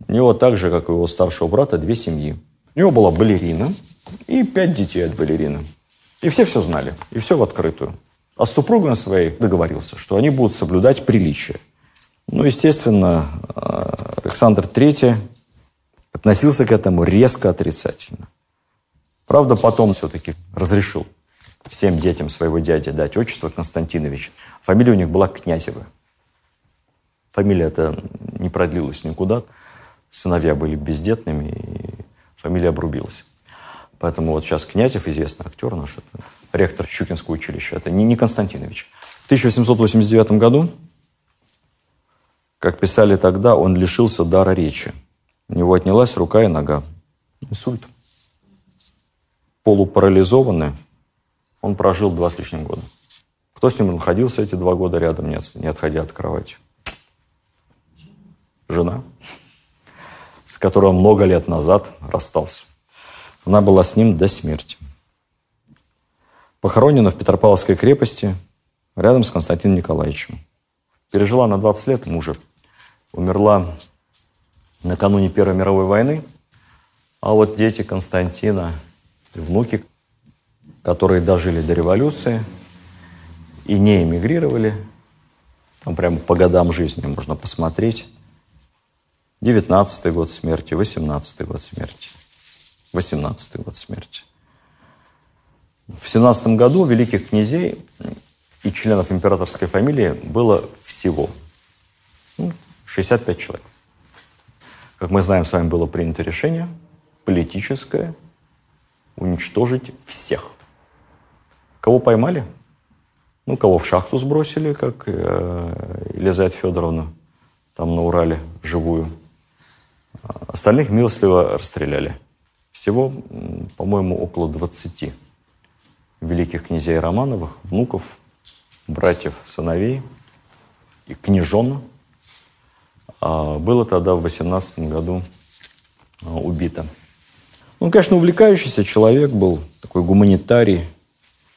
У него так же, как и у его старшего брата, две семьи. У него была балерина и пять детей от балерины. И все все знали, и все в открытую. А с супругой своей договорился, что они будут соблюдать приличие. Ну, естественно, э, Александр III относился к этому резко отрицательно. Правда, потом все-таки разрешил всем детям своего дяди дать отчество Константинович. Фамилия у них была Князева. Фамилия эта не продлилась никуда. Сыновья были бездетными, и фамилия обрубилась. Поэтому вот сейчас Князев, известный актер наш, это ректор Щукинского училища, это не, не Константинович. В 1889 году, как писали тогда, он лишился дара речи. У него отнялась рука и нога. Инсульт. Полупарализованный, он прожил два с лишним года. Кто с ним находился эти два года рядом, не отходя от кровати? Жена, с которой он много лет назад расстался. Она была с ним до смерти. Похоронена в Петропавловской крепости рядом с Константином Николаевичем. Пережила на 20 лет мужа. Умерла накануне Первой мировой войны. А вот дети Константина, внуки, которые дожили до революции и не эмигрировали, там прямо по годам жизни можно посмотреть. 19 год смерти, 18 год смерти, 18 год смерти. В 17 году великих князей и членов императорской фамилии было всего 65 ну, человек. Как мы знаем, с вами было принято решение политическое уничтожить всех. Кого поймали? Ну, кого в шахту сбросили, как э, Елизавета Федоровна, там на Урале, живую. Остальных милостливо расстреляли. Всего, по-моему, около 20 великих князей Романовых, внуков, братьев, сыновей и княжон а, было тогда в 18 году а, убито. Он, конечно, увлекающийся человек был, такой гуманитарий.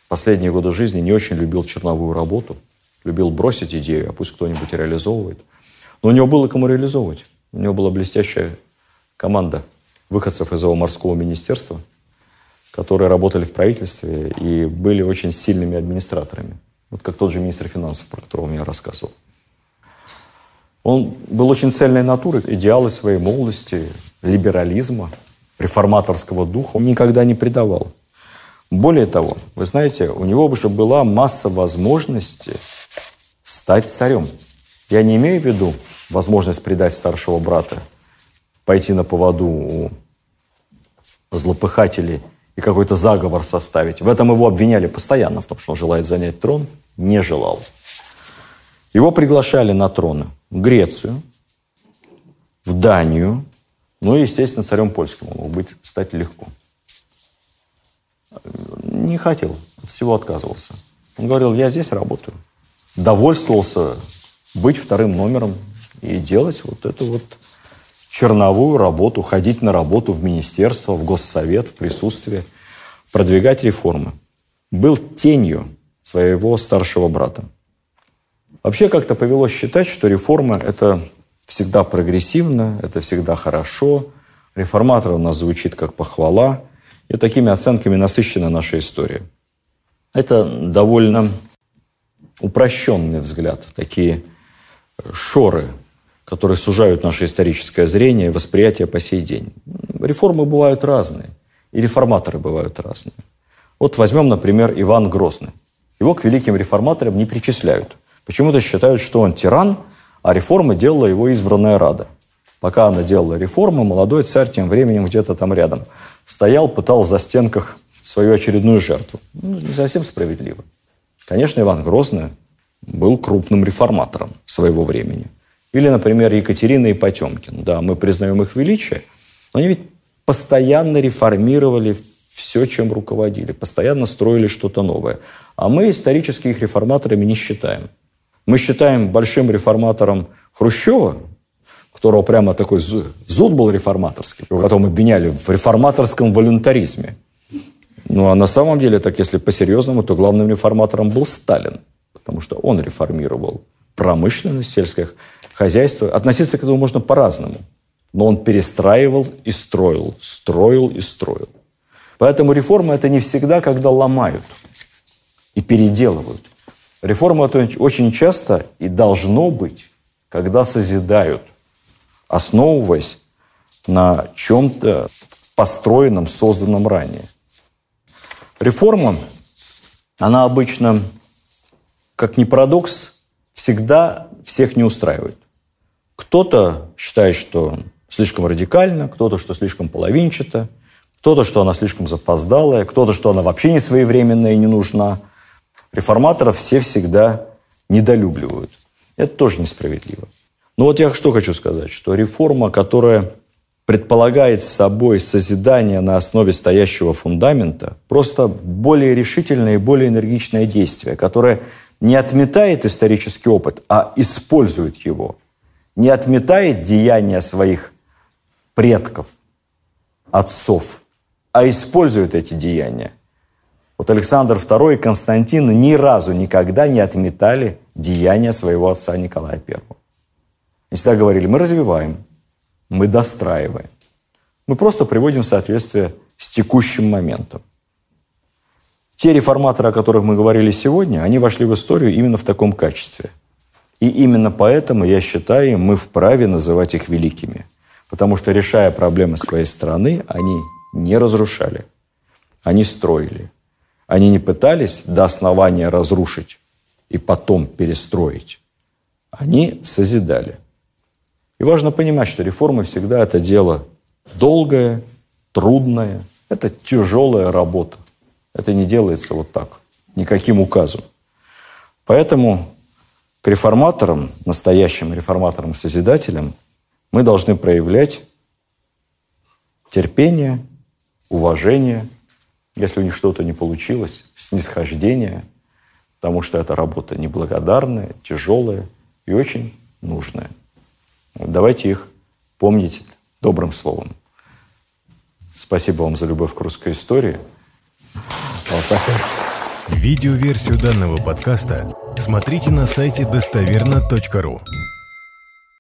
Последние годы жизни не очень любил черновую работу, любил бросить идею, а пусть кто-нибудь реализовывает. Но у него было кому реализовывать. У него была блестящая команда выходцев из его морского министерства, которые работали в правительстве и были очень сильными администраторами. Вот как тот же министр финансов, про которого я рассказывал. Он был очень цельной натуры, идеалы своей молодости, либерализма, реформаторского духа он никогда не предавал. Более того, вы знаете, у него уже была масса возможностей стать царем. Я не имею в виду возможность предать старшего брата, пойти на поводу у злопыхателей и какой-то заговор составить. В этом его обвиняли постоянно, в том, что он желает занять трон. Не желал. Его приглашали на трон в Грецию, в Данию, ну и, естественно, царем польским он мог быть, стать легко. Не хотел, от всего отказывался. Он говорил, я здесь работаю. Довольствовался быть вторым номером и делать вот эту вот черновую работу, ходить на работу в министерство, в госсовет, в присутствие, продвигать реформы. Был тенью своего старшего брата. Вообще как-то повелось считать, что реформа – это всегда прогрессивно, это всегда хорошо. Реформатор у нас звучит как похвала. И такими оценками насыщена наша история. Это довольно упрощенный взгляд, такие шоры, которые сужают наше историческое зрение и восприятие по сей день. Реформы бывают разные, и реформаторы бывают разные. Вот возьмем, например, Иван Грозный. Его к великим реформаторам не причисляют. Почему-то считают, что он тиран, а реформы делала его избранная Рада. Пока она делала реформы, молодой царь тем временем где-то там рядом стоял, пытал в застенках свою очередную жертву. Ну, не совсем справедливо. Конечно, Иван Грозный был крупным реформатором своего времени. Или, например, Екатерина и Потемкин. Да, мы признаем их величие, но они ведь постоянно реформировали все, чем руководили, постоянно строили что-то новое. А мы исторически их реформаторами не считаем. Мы считаем большим реформатором Хрущева, которого прямо такой зуд был реформаторский. Его потом обвиняли в реформаторском волюнтаризме. Ну, а на самом деле, так если по-серьезному, то главным реформатором был Сталин, потому что он реформировал промышленность, сельское хозяйство. Относиться к этому можно по-разному. Но он перестраивал и строил, строил и строил. Поэтому реформа – это не всегда, когда ломают и переделывают. Реформа – это очень часто и должно быть, когда созидают, основываясь на чем-то построенном, созданном ранее. Реформа, она обычно, как ни парадокс, всегда всех не устраивает. Кто-то считает, что слишком радикально, кто-то, что слишком половинчато, кто-то, что она слишком запоздалая, кто-то, что она вообще не своевременная и не нужна. Реформаторов все всегда недолюбливают. Это тоже несправедливо. Но вот я что хочу сказать, что реформа, которая предполагает собой созидание на основе стоящего фундамента, просто более решительное и более энергичное действие, которое не отметает исторический опыт, а использует его. Не отметает деяния своих предков, отцов, а использует эти деяния. Вот Александр II и Константин ни разу никогда не отметали деяния своего отца Николая I. Они всегда говорили, мы развиваем, мы достраиваем. Мы просто приводим в соответствие с текущим моментом. Те реформаторы, о которых мы говорили сегодня, они вошли в историю именно в таком качестве. И именно поэтому, я считаю, мы вправе называть их великими. Потому что, решая проблемы своей страны, они не разрушали, они строили. Они не пытались до основания разрушить и потом перестроить. Они созидали. И важно понимать, что реформы всегда это дело долгое, трудное, это тяжелая работа. Это не делается вот так, никаким указом. Поэтому к реформаторам, настоящим реформаторам-созидателям, мы должны проявлять терпение, уважение, если у них что-то не получилось, снисхождение, потому что эта работа неблагодарная, тяжелая и очень нужная. Давайте их помнить добрым словом. Спасибо вам за любовь к русской истории. Видеоверсию данного подкаста смотрите на сайте достоверно.ру.